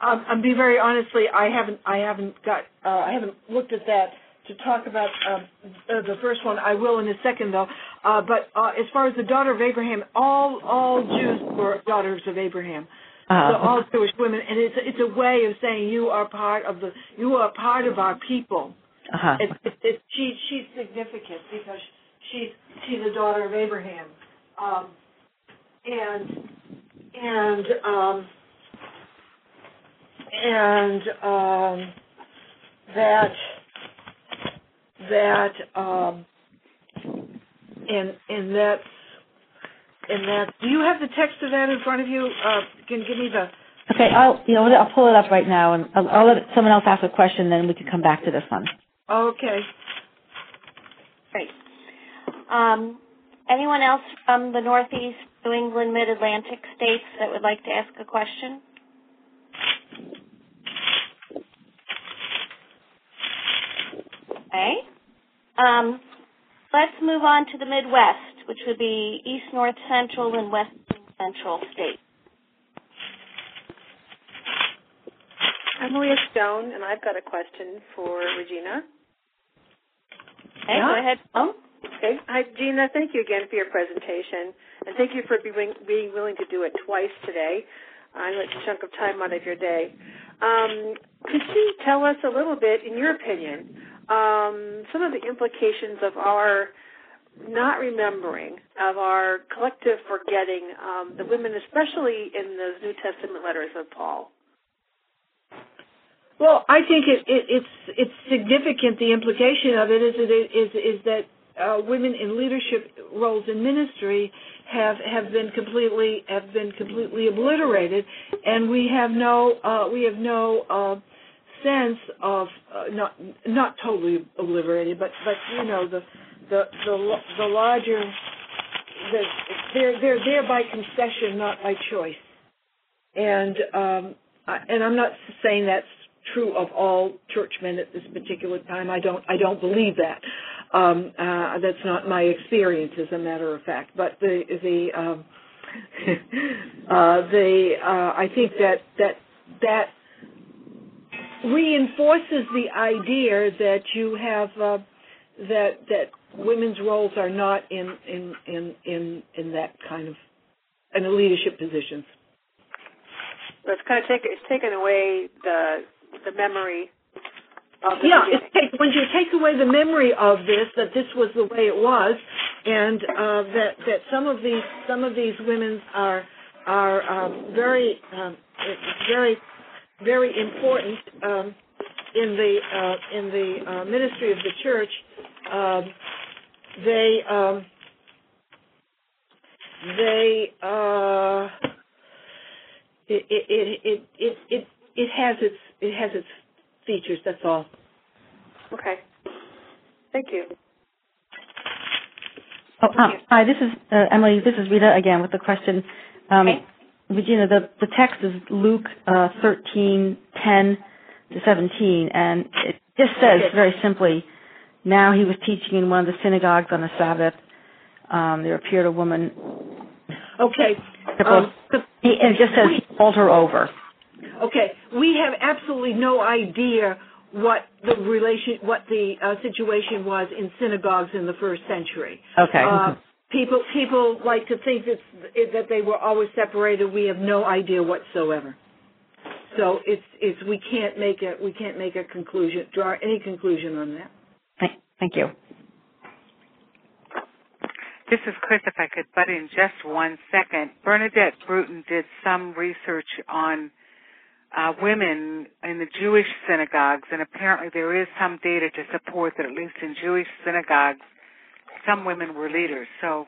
Um, I'll be very honestly, I haven't, I haven't got, uh, I haven't looked at that to talk about uh, the first one. I will in a second, though. Uh, but uh, as far as the daughter of Abraham, all all Jews were daughters of Abraham. Uh, so all Jewish women, and it's it's a way of saying you are part of the you are part of our people. Uh-huh. She she's significant because she's she's a daughter of Abraham, um, and and um, and um, that that um, and and that's and that. Do you have the text of that in front of you? Uh, can give me the. Okay, I'll you know I'll pull it up right now, and I'll, I'll let someone else ask a question, then we can come back to this one. Okay. Great. Um, anyone else from the Northeast, New England, Mid-Atlantic states that would like to ask a question? Okay. Um, let's move on to the Midwest, which would be East, North, Central, and West Central states. I'm Leah Stone, and I've got a question for Regina. Okay, yeah. go ahead. Oh. Okay. Hi, Gina. Thank you again for your presentation, and thank you for being, being willing to do it twice today. I know it's a chunk of time out of your day. Um, could you tell us a little bit, in your opinion, um, some of the implications of our not remembering, of our collective forgetting um, the women, especially in those New Testament letters of Paul? Well, I think it, it, it's it's significant. The implication of it is is is that uh, women in leadership roles in ministry have have been completely have been completely obliterated, and we have no uh, we have no uh, sense of uh, not not totally obliterated, but but you know the the the the larger the, they're they're there by concession, not by choice. And um, I, and I'm not saying that's true of all churchmen at this particular time. I don't I don't believe that. Um, uh, that's not my experience, as a matter of fact. But the the um, uh, the uh, I think that that that reinforces the idea that you have uh, that that women's roles are not in in in in in that kind of in the leadership positions. So it's kind of taken it's taken away the the memory of the yeah, beginning. it take, when you take away the memory of this, that this was the way it was, and uh, that that some of these some of these women are are uh, very um, very very important um, in the uh, in the uh, ministry of the church. Um, they um, they uh, it, it it it it it has its it has its features. That's all. Okay. Thank you. Oh, um, hi, this is uh, Emily. This is Rita again with the question. Um, Okay. Regina, the, the text is Luke uh, 13, 10 to 17, and it just says very simply, now he was teaching in one of the synagogues on the Sabbath. Um, there appeared a woman. Okay. Um, He, and it just says he called her over. Okay, we have absolutely no idea what the relation, what the uh, situation was in synagogues in the first century. Okay. Uh, people people like to think that that they were always separated. We have no idea whatsoever. So it's it's we can't make a we can't make a conclusion draw any conclusion on that. Thank, thank you. This is Chris, if I could butt in just one second. Bernadette Brooten did some research on uh, women in the Jewish synagogues, and apparently there is some data to support that at least in Jewish synagogues, some women were leaders. So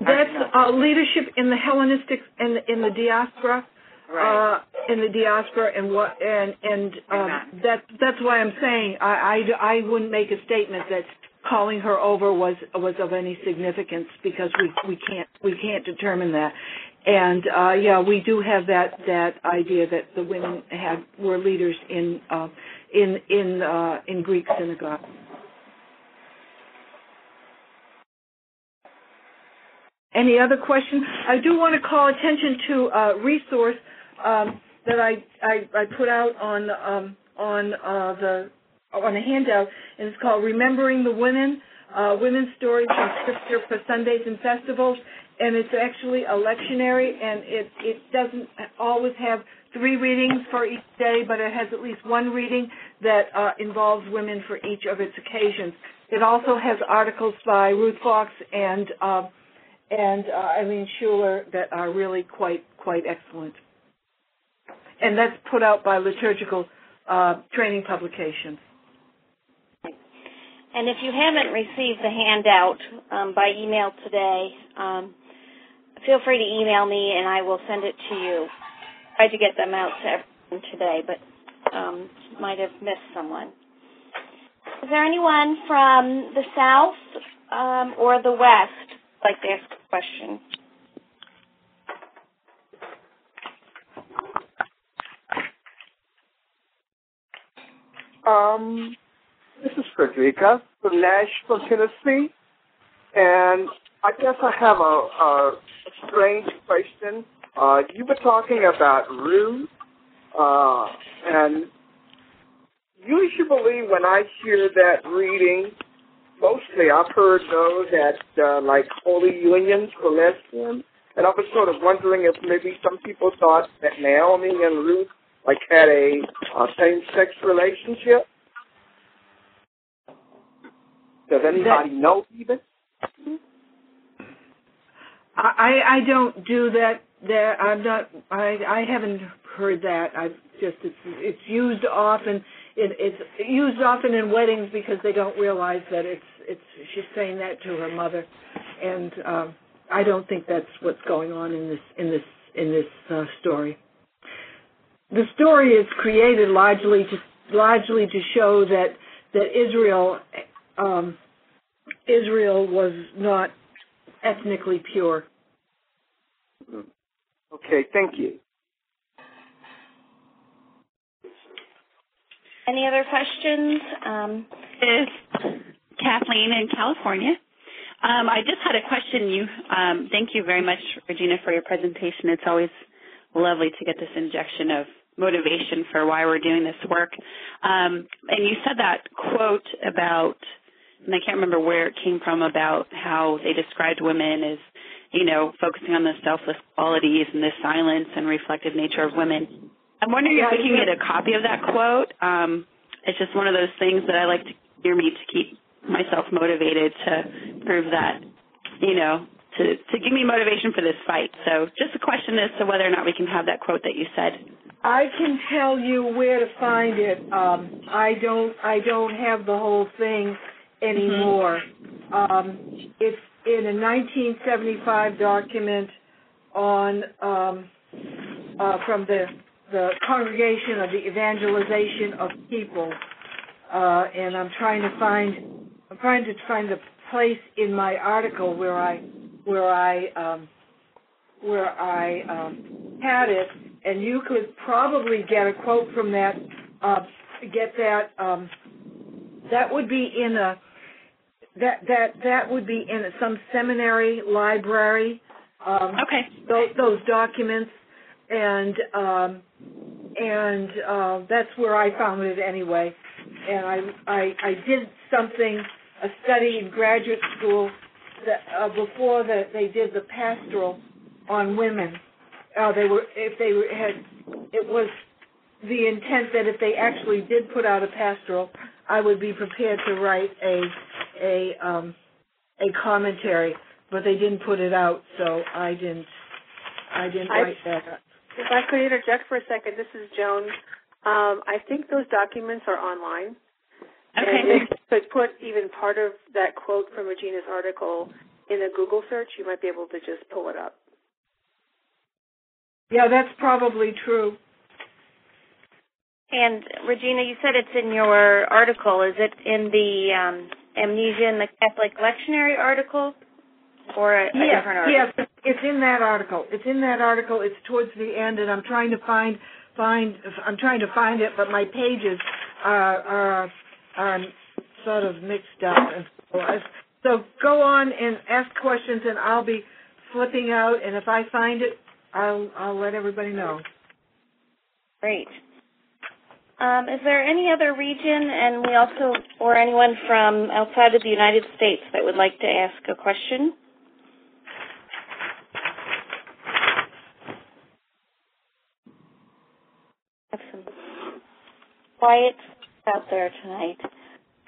That's uh, leadership in the Hellenistic in the, in the diaspora. right. uh, in the diaspora and what and and um, that that's why I'm saying I, I I wouldn't make a statement that calling her over was was of any significance because we we can't we can't determine that. And uh, yeah, we do have that that idea that the women had were leaders in uh, in in uh, in Greek synagogue. Any other questions? I do want to call attention to a resource um, that I, I I put out on um, on uh, the on a handout, and it's called "Remembering the Women: uh, Women's Stories from Scripture for Sundays and Festivals." And it's actually a lectionary, and it it doesn't always have three readings for each day, but it has at least one reading that uh, involves women for each of its occasions. It also has articles by Ruth Fox and uh, and uh, Eileen Schuller that are really quite quite excellent. And that's put out by Liturgical uh, Training Publications. And if you haven't received the handout um, by email today, um, feel free to email me and I will send it to you. Tried to get them out to everyone today, but um, might have missed someone. Is there anyone from the South um, or the West like to ask question? Um, this is Frederica from Nashville, Tennessee, and I guess I have a, a strange question. Uh, you were talking about Ruth, uh, and usually when I hear that reading, mostly I've heard those at uh, like holy unions for lesbians, and I was sort of wondering if maybe some people thought that Naomi and Ruth like had a uh, same-sex relationship. Does anybody know even? I, I don't do that. There, I'm not. I, I haven't heard that. I've just it's it's used often. It, it's used often in weddings because they don't realize that it's it's she's saying that to her mother, and um, I don't think that's what's going on in this in this in this uh, story. The story is created largely to largely to show that that Israel um, Israel was not ethnically pure. Okay, thank you. Any other questions? Um, is Kathleen in California. Um, I just had a question. You, um, thank you very much, Regina, for your presentation. It's always lovely to get this injection of motivation for why we're doing this work. Um, and you said that quote about, and I can't remember where it came from, about how they described women as, you know, focusing on the selfless qualities and the silence and reflective nature of women. I'm wondering if we can get a copy of that quote. Um, it's just one of those things that I like to hear me to keep myself motivated to prove that, you know, to, to give me motivation for this fight. So just a question as to whether or not we can have that quote that you said. I can tell you where to find it. Um, I don't. I don't have the whole thing anymore. Mm-hmm. Um, it's in a 1975 document on um, uh, from the the Congregation of the Evangelization of People, uh, and I'm trying to find I'm trying to find the place in my article where I where I um, where I um, had it, and you could probably get a quote from that. Uh, get that. Um, that would be in a that that that would be in some seminary library. Um, okay. Those, those documents, and um, and uh, that's where I found it anyway. And I I, I did something a study in graduate school that uh, before that they did the pastoral on women. Uh, they were if they were, had it was the intent that if they actually did put out a pastoral, I would be prepared to write a a um, a commentary, but they didn't put it out, so I didn't I didn't write I, that. If I could interject for a second, this is Joan. Um, I think those documents are online. Okay. And if you could put even part of that quote from Regina's article in a Google search, you might be able to just pull it up. Yeah, that's probably true. And Regina, you said it's in your article. Is it in the um, Amnesia in the Catholic Lectionary article, or a, a different article? Yes, it's in that article. It's in that article. It's towards the end, and I'm trying to find find. I'm trying to find it, but my pages are are are sort of mixed up. And so, so go on and ask questions, and I'll be flipping out. And if I find it, I'll I'll let everybody know. Great. Um, is there any other region, and we also, or anyone from outside of the United States that would like to ask a question? Have some quiet out there tonight.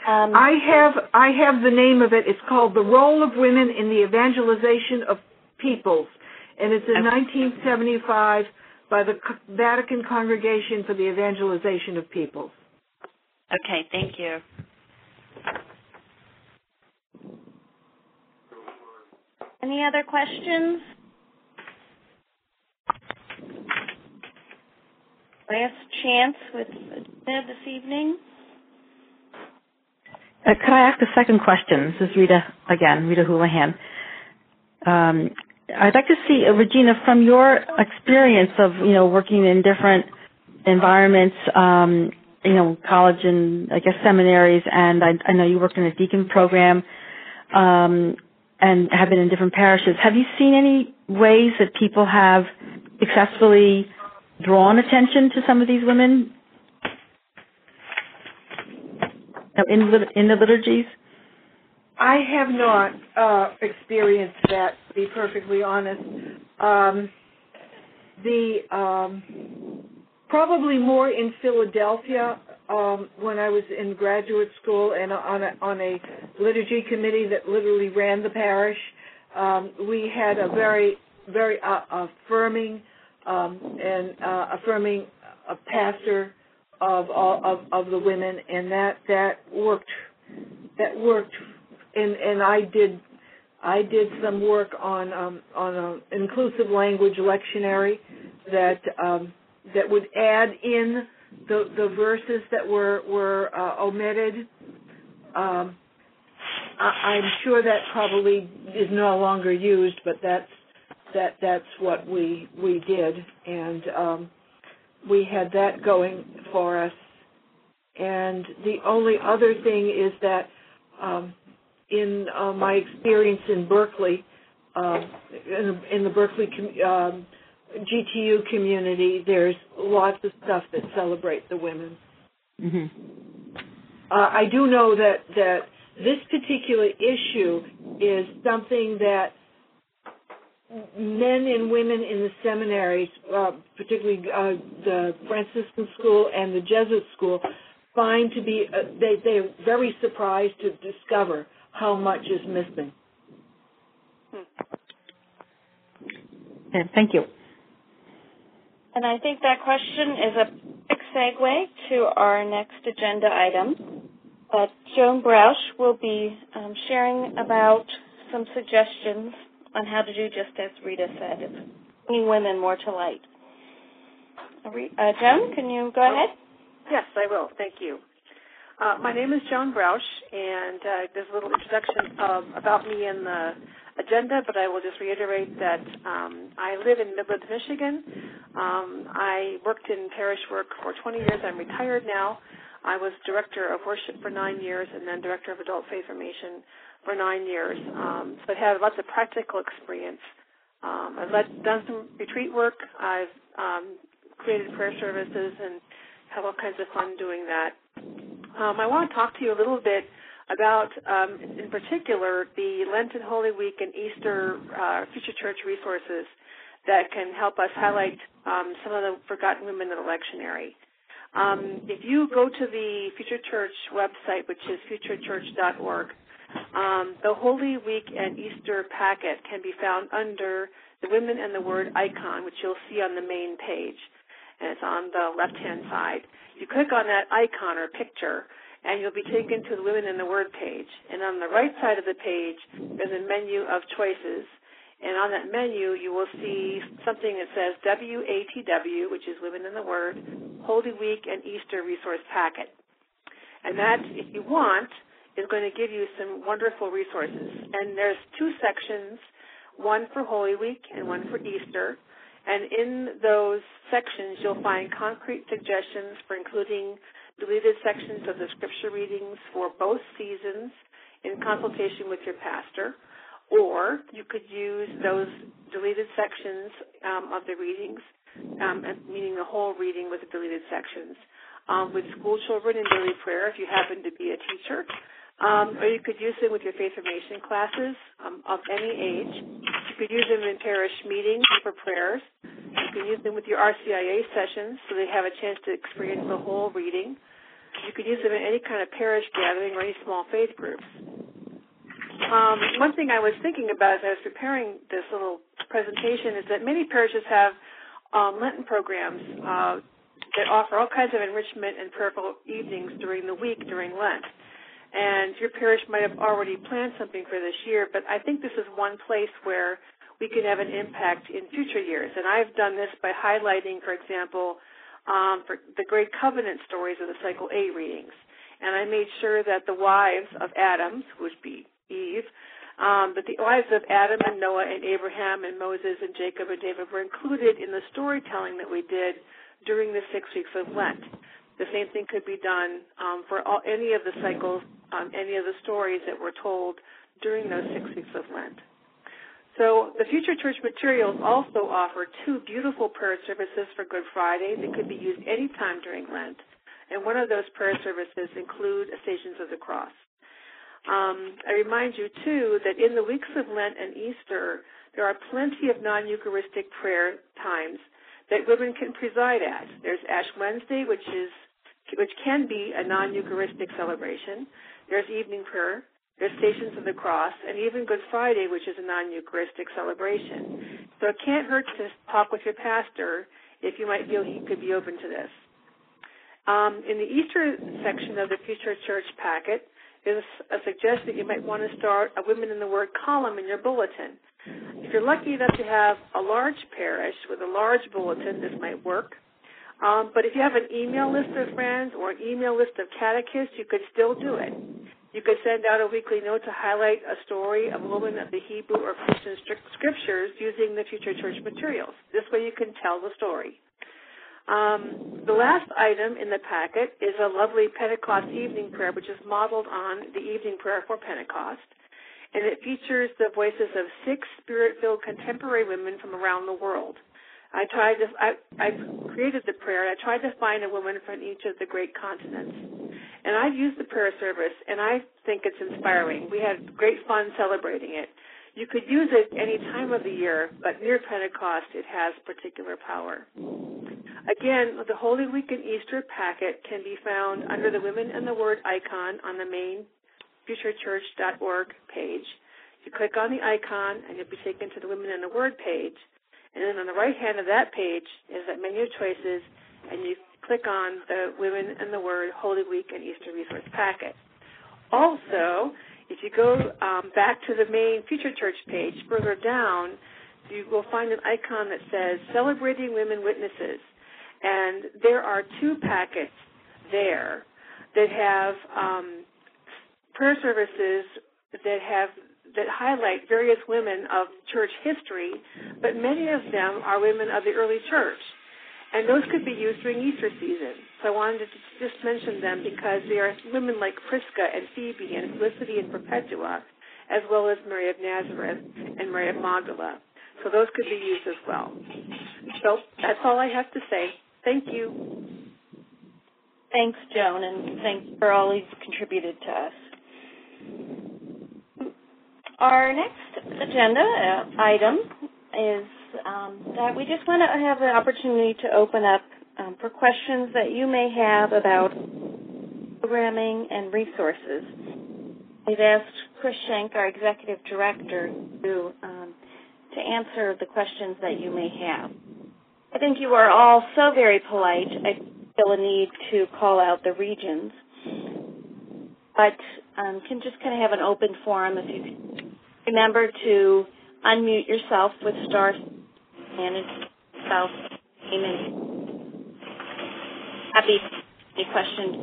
Um, I have I have the name of it. It's called "The Role of Women in the Evangelization of Peoples," and it's in 1975 by the Vatican Congregation for the Evangelization of Peoples. Okay, thank you. Any other questions? Last chance with Ned this evening. Uh, could I ask a second question? This is Rita again, Rita Houlihan. Um, I'd like to see, uh, Regina, from your experience of you know working in different environments, um, you know, college and I guess seminaries, and I, I know you worked in a deacon program um, and have been in different parishes. Have you seen any ways that people have successfully drawn attention to some of these women in in the liturgies? I have not uh, experienced that, to be perfectly honest. Um, the um, probably more in Philadelphia um, when I was in graduate school and on a, on a liturgy committee that literally ran the parish. Um, we had a very very uh, affirming um, and uh, affirming a pastor of all of, of the women, and that that worked that worked and and I did I did some work on um, on an inclusive language lectionary that um, that would add in the the verses that were were uh, omitted. Um, I, I'm sure that probably is no longer used, but that's that that's what we we did, and um, we had that going for us And the only other thing is that um, in uh, my experience in Berkeley, uh, in, in, the Berkeley com- um, GTU community, there's lots of stuff that celebrate the women. Mm-hmm. Uh, I do know that that this particular issue is something that men and women in the seminaries, uh, particularly uh, the Franciscan school and the Jesuit school, find to be uh, they they're very surprised to discover how much is missing. Okay, thank you. And I think that question is a quick segue to our next agenda item. Uh, Joan Brausch will be um, sharing about some suggestions on how to do just as Rita said, of bringing women more to light. Uh, Joan, can you go ahead? Yes, I will. Thank you. Uh, my name is Joan Brausch, and uh, there's a little introduction um, about me in the agenda, but I will just reiterate that um, I live in Midland, Michigan. Um, I worked in parish work for 20 years. I'm retired now. I was director of worship for nine years and then director of adult faith formation for nine years. Um, so I have lots of practical experience. Um, I've led, done some retreat work. I've um, created prayer services and have all kinds of fun doing that. Um, I want to talk to you a little bit about, um, in particular, the Lenten Holy Week and Easter uh, Future Church resources that can help us highlight um, some of the forgotten women in the lectionary. Um, if you go to the Future Church website, which is futurechurch.org, um, the Holy Week and Easter packet can be found under the Women and the Word icon, which you'll see on the main page, and it's on the left-hand side. You click on that icon or picture, and you'll be taken to the Women and the Word page. And on the right side of the page, there's a menu of choices. And on that menu, you will see something that says WATW, which is Women in the Word, Holy Week and Easter Resource Packet. And that, if you want, is going to give you some wonderful resources. And there's two sections, one for Holy Week and one for Easter. And in those sections, you'll find concrete suggestions for including deleted sections of the scripture readings for both seasons in consultation with your pastor. Or you could use those deleted sections um, of the readings, um, meaning the whole reading with the deleted sections, um, with school children in daily prayer if you happen to be a teacher, um, or you could use them with your faith formation classes um, of any age. You could use them in parish meetings for prayers. You can use them with your RCIA sessions so they have a chance to experience the whole reading. You could use them in any kind of parish gathering or any small faith groups. Um, one thing I was thinking about as I was preparing this little presentation is that many parishes have um, Lenten programs uh, that offer all kinds of enrichment and prayerful evenings during the week during Lent and your parish might have already planned something for this year, but I think this is one place where we can have an impact in future years. And I've done this by highlighting, for example, um, for the great covenant stories of the cycle A readings. And I made sure that the wives of Adam, who would be Eve, um, but the wives of Adam and Noah and Abraham and Moses and Jacob and David were included in the storytelling that we did during the six weeks of Lent. The same thing could be done um, for all, any of the cycles um, any of the stories that were told during those six weeks of Lent. So the Future Church materials also offer two beautiful prayer services for Good Friday that could be used anytime during Lent. And one of those prayer services include Stations of the Cross. Um, I remind you, too, that in the weeks of Lent and Easter, there are plenty of non-Eucharistic prayer times that women can preside at. There's Ash Wednesday, which is which can be a non-Eucharistic celebration. There's evening prayer. There's Stations of the Cross, and even Good Friday, which is a non-Eucharistic celebration. So it can't hurt to talk with your pastor if you might feel he could be open to this. Um, in the Easter section of the Future Church packet, there's a suggestion you might want to start a Women in the Word column in your bulletin. If you're lucky enough to have a large parish with a large bulletin, this might work. Um, but if you have an email list of friends or an email list of catechists, you could still do it. You could send out a weekly note to highlight a story of a woman of the Hebrew or Christian scriptures using the Future Church materials. This way you can tell the story. Um, the last item in the packet is a lovely Pentecost evening prayer, which is modeled on the evening prayer for Pentecost. And it features the voices of six spirit-filled contemporary women from around the world. I tried to, I, I created the prayer, I tried to find a woman from each of the great continents. And I've used the prayer service, and I think it's inspiring. We had great fun celebrating it. You could use it any time of the year, but near Pentecost, it has particular power. Again, the Holy Week and Easter packet can be found under the Women and the Word icon on the main futurechurch.org page. You click on the icon, and you'll be taken to the Women and the Word page. And then on the right hand of that page is that menu of choices, and you click on the Women and the Word Holy Week and Easter resource packet. Also, if you go um, back to the main Future Church page, further down, you will find an icon that says Celebrating Women Witnesses. And there are two packets there that have um, prayer services that have that highlight various women of church history, but many of them are women of the early church. And those could be used during Easter season. So I wanted to just mention them because they are women like Prisca and Phoebe and Felicity and Perpetua, as well as Mary of Nazareth and Mary of Magdala. So those could be used as well. So that's all I have to say. Thank you. Thanks, Joan, and thanks for all you've contributed to us. Our next agenda uh, item is um, that we just want to have the opportunity to open up um, for questions that you may have about programming and resources. We've asked Chris Schenk, our executive director, to um, to answer the questions that you may have. I think you are all so very polite. I feel a need to call out the regions, but um, can just kind of have an open forum if you remember to unmute yourself with star manage self and happy any questions.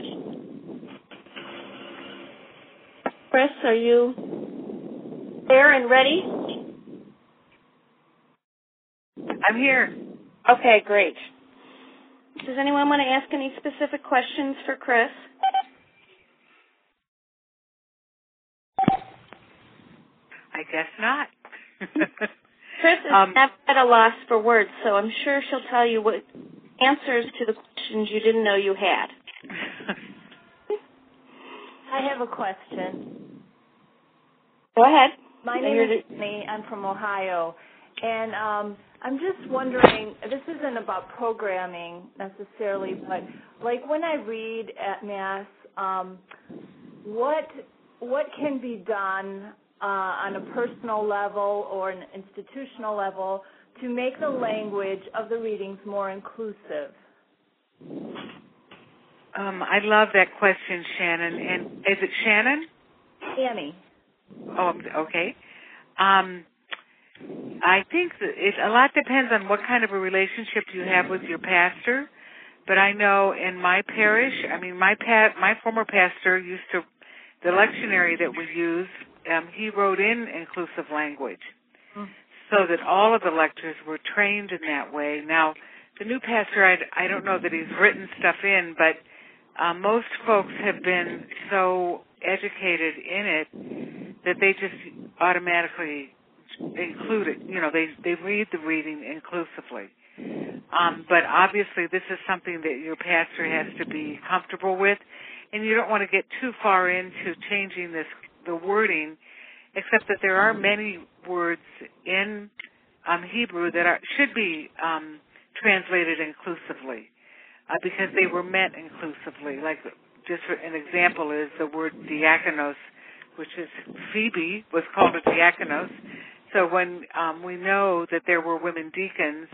Chris, are you there and ready? I'm here. Okay, great. Does anyone want to ask any specific questions for Chris? I guess not. Chris is Um, never at a loss for words, so I'm sure she'll tell you what answers to the questions you didn't know you had. I have a question. Go ahead. My name you're is Amy. I'm from Ohio. And um, I'm just wondering, this isn't about programming necessarily, but like when I read at Mass, um, what what can be done uh, on a personal level or an institutional level to make the language of the readings more inclusive? Um, I love that question, Shannon. And is it Shannon? Annie. Oh, okay. Um, I think that it a lot depends on what kind of a relationship you have with your pastor. But I know in my parish, I mean, my pa- my former pastor used to the lectionary that we use. Um, he wrote in inclusive language, so that all of the lectors were trained in that way. Now, the new pastor, I, I don't know that he's written stuff in, but uh, most folks have been so educated in it that they just automatically include it. You know, they they read the reading inclusively. Um, but obviously, this is something that your pastor has to be comfortable with, and you don't want to get too far into changing this the wording, except that there are many words in um, Hebrew that are should be um, translated inclusively uh, because they were meant inclusively. Like just for an example is the word diakonos, which is Phoebe was called a diakonos. So when um, we know that there were women deacons,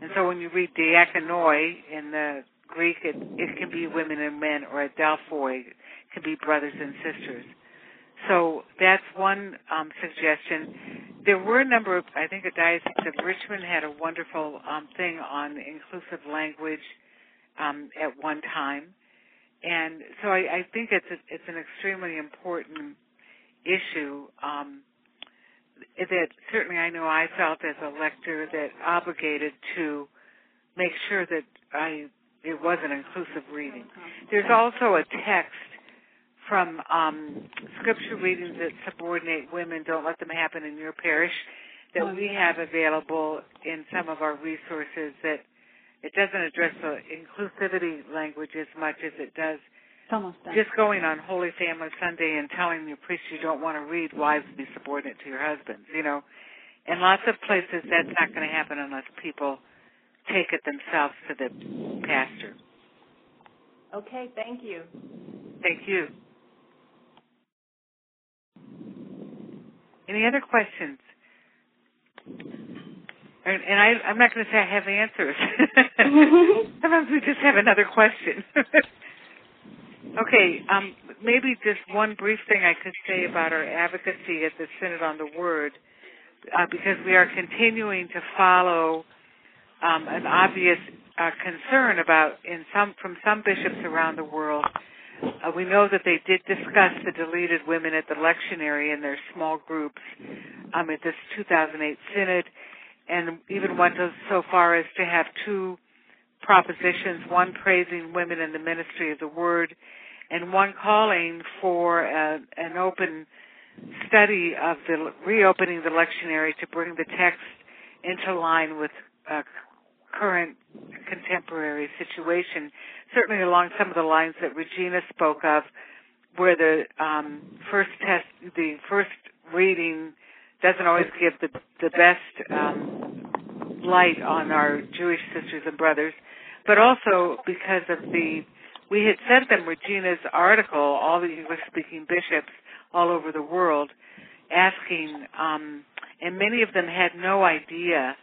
and so when you read diakonoi in the Greek, it, it can be women and men, or adelphoi it can be brothers and sisters. So that's one um, suggestion. There were a number of, I think, a diocese of Richmond had a wonderful um, thing on inclusive language um, at one time, and so I, I think it's a, it's an extremely important issue. Um, that certainly I know I felt as a lector that obligated to make sure that I it was an inclusive reading. There's also a text from um, scripture readings that subordinate women, don't let them happen in your parish, that we have available in some of our resources that it doesn't address the inclusivity language as much as it does just going on Holy Family Sunday and telling your priest you don't want to read wives be subordinate to your husbands, you know. In lots of places that's not going to happen unless people take it themselves to the pastor. Okay, thank you. Thank you. Any other questions? And, and I, I'm not going to say I have answers. Sometimes we just have another question. okay, um, maybe just one brief thing I could say about our advocacy at the Synod on the Word, uh, because we are continuing to follow um, an obvious uh, concern about in some from some bishops around the world uh, we know that they did discuss the deleted women at the lectionary in their small groups um, at this 2008 synod, and even went so far as to have two propositions: one praising women in the ministry of the word, and one calling for a, an open study of the reopening the lectionary to bring the text into line with uh, current contemporary situation, certainly along some of the lines that Regina spoke of, where the um, first test, the first reading doesn't always give the the best um, light on our Jewish sisters and brothers, but also because of the we had sent them Regina's article, all the English-speaking bishops all over the world, asking, um, and many of them had no idea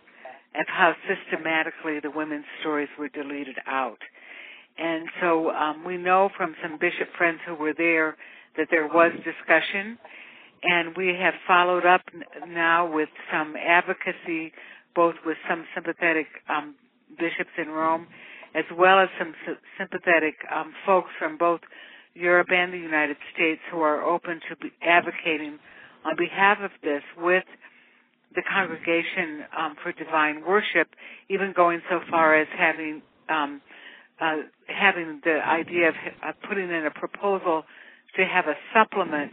of how systematically the women's stories were deleted out. And so um, we know from some bishop friends who were there that there was discussion, and we have followed up now with some advocacy, both with some sympathetic um, bishops in Rome, as well as some sympathetic um, folks from both Europe and the United States who are open to advocating on behalf of this with the congregation um, for divine worship, even going so far as having um, uh, having the idea of uh, putting in a proposal to have a supplement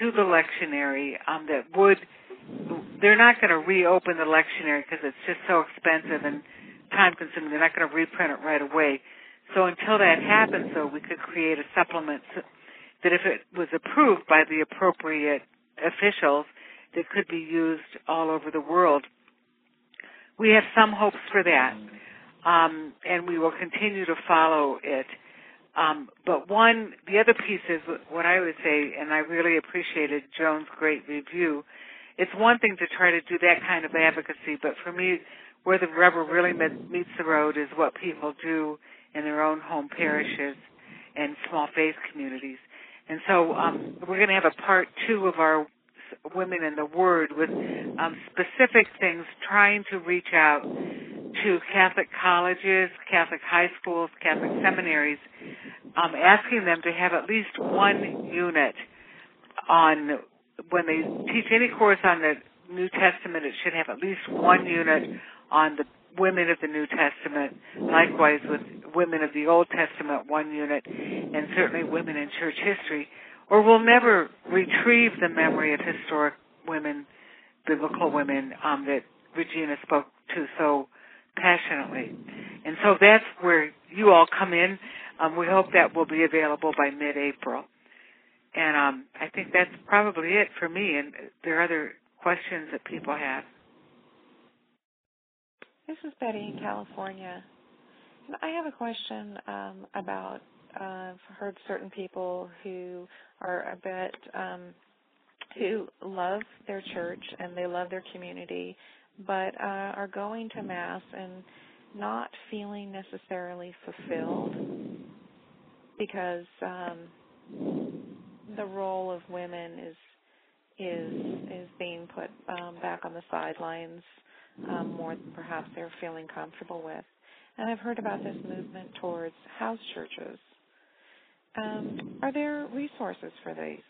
to the lectionary um, that would they're not going to reopen the lectionary because it's just so expensive and time consuming. They're not going to reprint it right away. So until that happens, though, we could create a supplement that, if it was approved by the appropriate officials, that could be used all over the world. We have some hopes for that, um, and we will continue to follow it. Um, but one, the other piece is what I would say, and I really appreciated Joan's great review. It's one thing to try to do that kind of advocacy, but for me, where the rubber really meets the road is what people do in their own home parishes and small faith communities. And so um, we're going to have a part two of our women in the Word with um, specific things, trying to reach out to Catholic colleges, Catholic high schools, Catholic seminaries, um, asking them to have at least one unit on when they teach any course on the New Testament. It should have at least one unit on the women of the New Testament. Likewise, with women of the Old Testament, one unit, and certainly women in church history or we'll never retrieve the memory of historic women, biblical women um, that Regina spoke to so passionately. And so that's where you all come in. Um, we hope that will be available by mid-April. And um, I think that's probably it for me. And there are other questions that people have. This is Betty in California. I have a question um, about uh, I've heard certain people who are a bit um, who love their church and they love their community, but uh, are going to mass and not feeling necessarily fulfilled because um, the role of women is is is being put um, back on the sidelines um, more than perhaps they're feeling comfortable with. And I've heard about this movement towards house churches um, are there resources for these?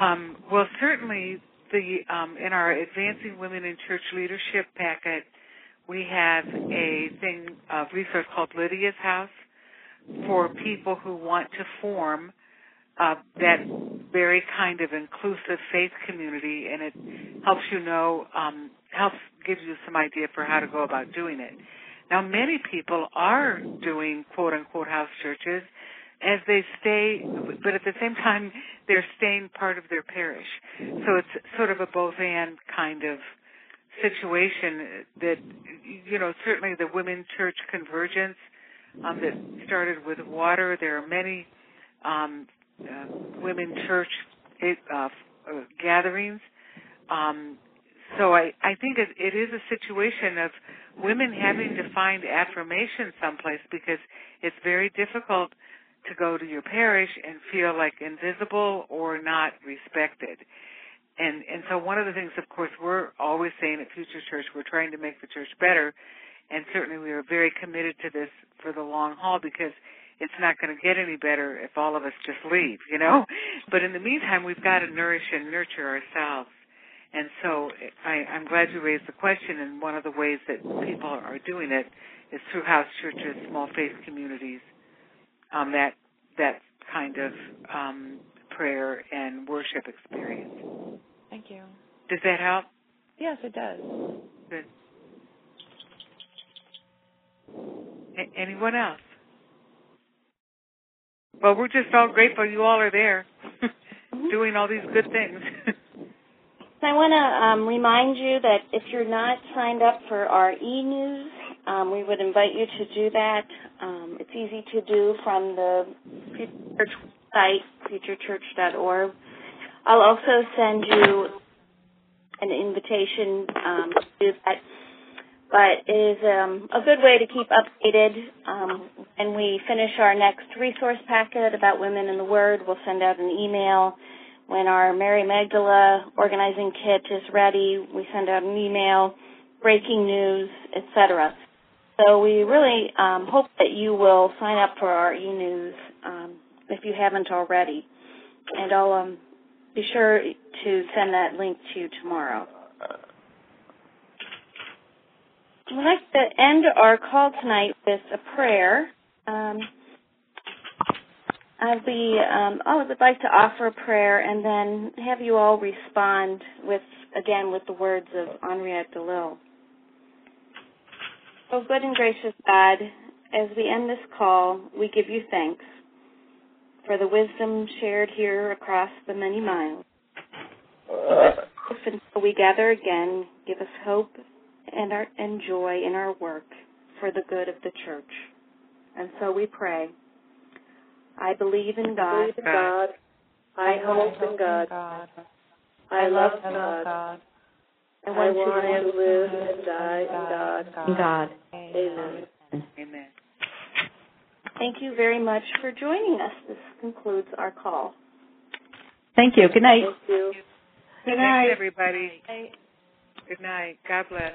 Um, well, certainly the um, in our Advancing Women in Church Leadership packet, we have a thing, a resource called Lydia's House for people who want to form uh, that very kind of inclusive faith community, and it helps you know, um, helps gives you some idea for how to go about doing it. Now, many people are doing quote unquote house churches as they stay, but at the same time, they're staying part of their parish. So it's sort of a both and kind of situation that, you know, certainly the women church convergence um, that started with water. There are many um, uh, women church uh, uh, gatherings. Um, so I, I think it, it is a situation of women having to find affirmation someplace because it's very difficult to go to your parish and feel like invisible or not respected. And and so one of the things, of course, we're always saying at Future Church, we're trying to make the church better, and certainly we are very committed to this for the long haul because it's not going to get any better if all of us just leave, you know. But in the meantime, we've got to nourish and nurture ourselves. And so I, I'm glad you raised the question. And one of the ways that people are doing it is through house churches, small faith communities, um, that that kind of um, prayer and worship experience. Thank you. Does that help? Yes, it does. Good. A- anyone else? Well, we're just all grateful you all are there, doing all these good things. I want to um, remind you that if you're not signed up for our e-news, um, we would invite you to do that. Um, it's easy to do from the Future site, futurechurch.org. I'll also send you an invitation um, to do that. But it is um, a good way to keep updated. Um, when we finish our next resource packet about women in the Word, we'll send out an email. When our Mary Magdala organizing kit is ready, we send out an email, breaking news, etc. So we really um, hope that you will sign up for our e-news um, if you haven't already. And I'll um, be sure to send that link to you tomorrow. I'd like to end our call tonight with a prayer. Um, Be, um, I would like to offer a prayer and then have you all respond with, again, with the words of Henriette DeLille. Oh, good and gracious God, as we end this call, we give you thanks for the wisdom shared here across the many miles. Until we gather again, give us hope and, our, and joy in our work for the good of the church. And so we pray. I believe in God. I believe in God. I hope in God. I love God. I want to live and die in God. In God. Amen. Amen. Thank you very much for joining us. This concludes our call. Thank you. Good night. Thank you. Good night, everybody. Good night. God bless.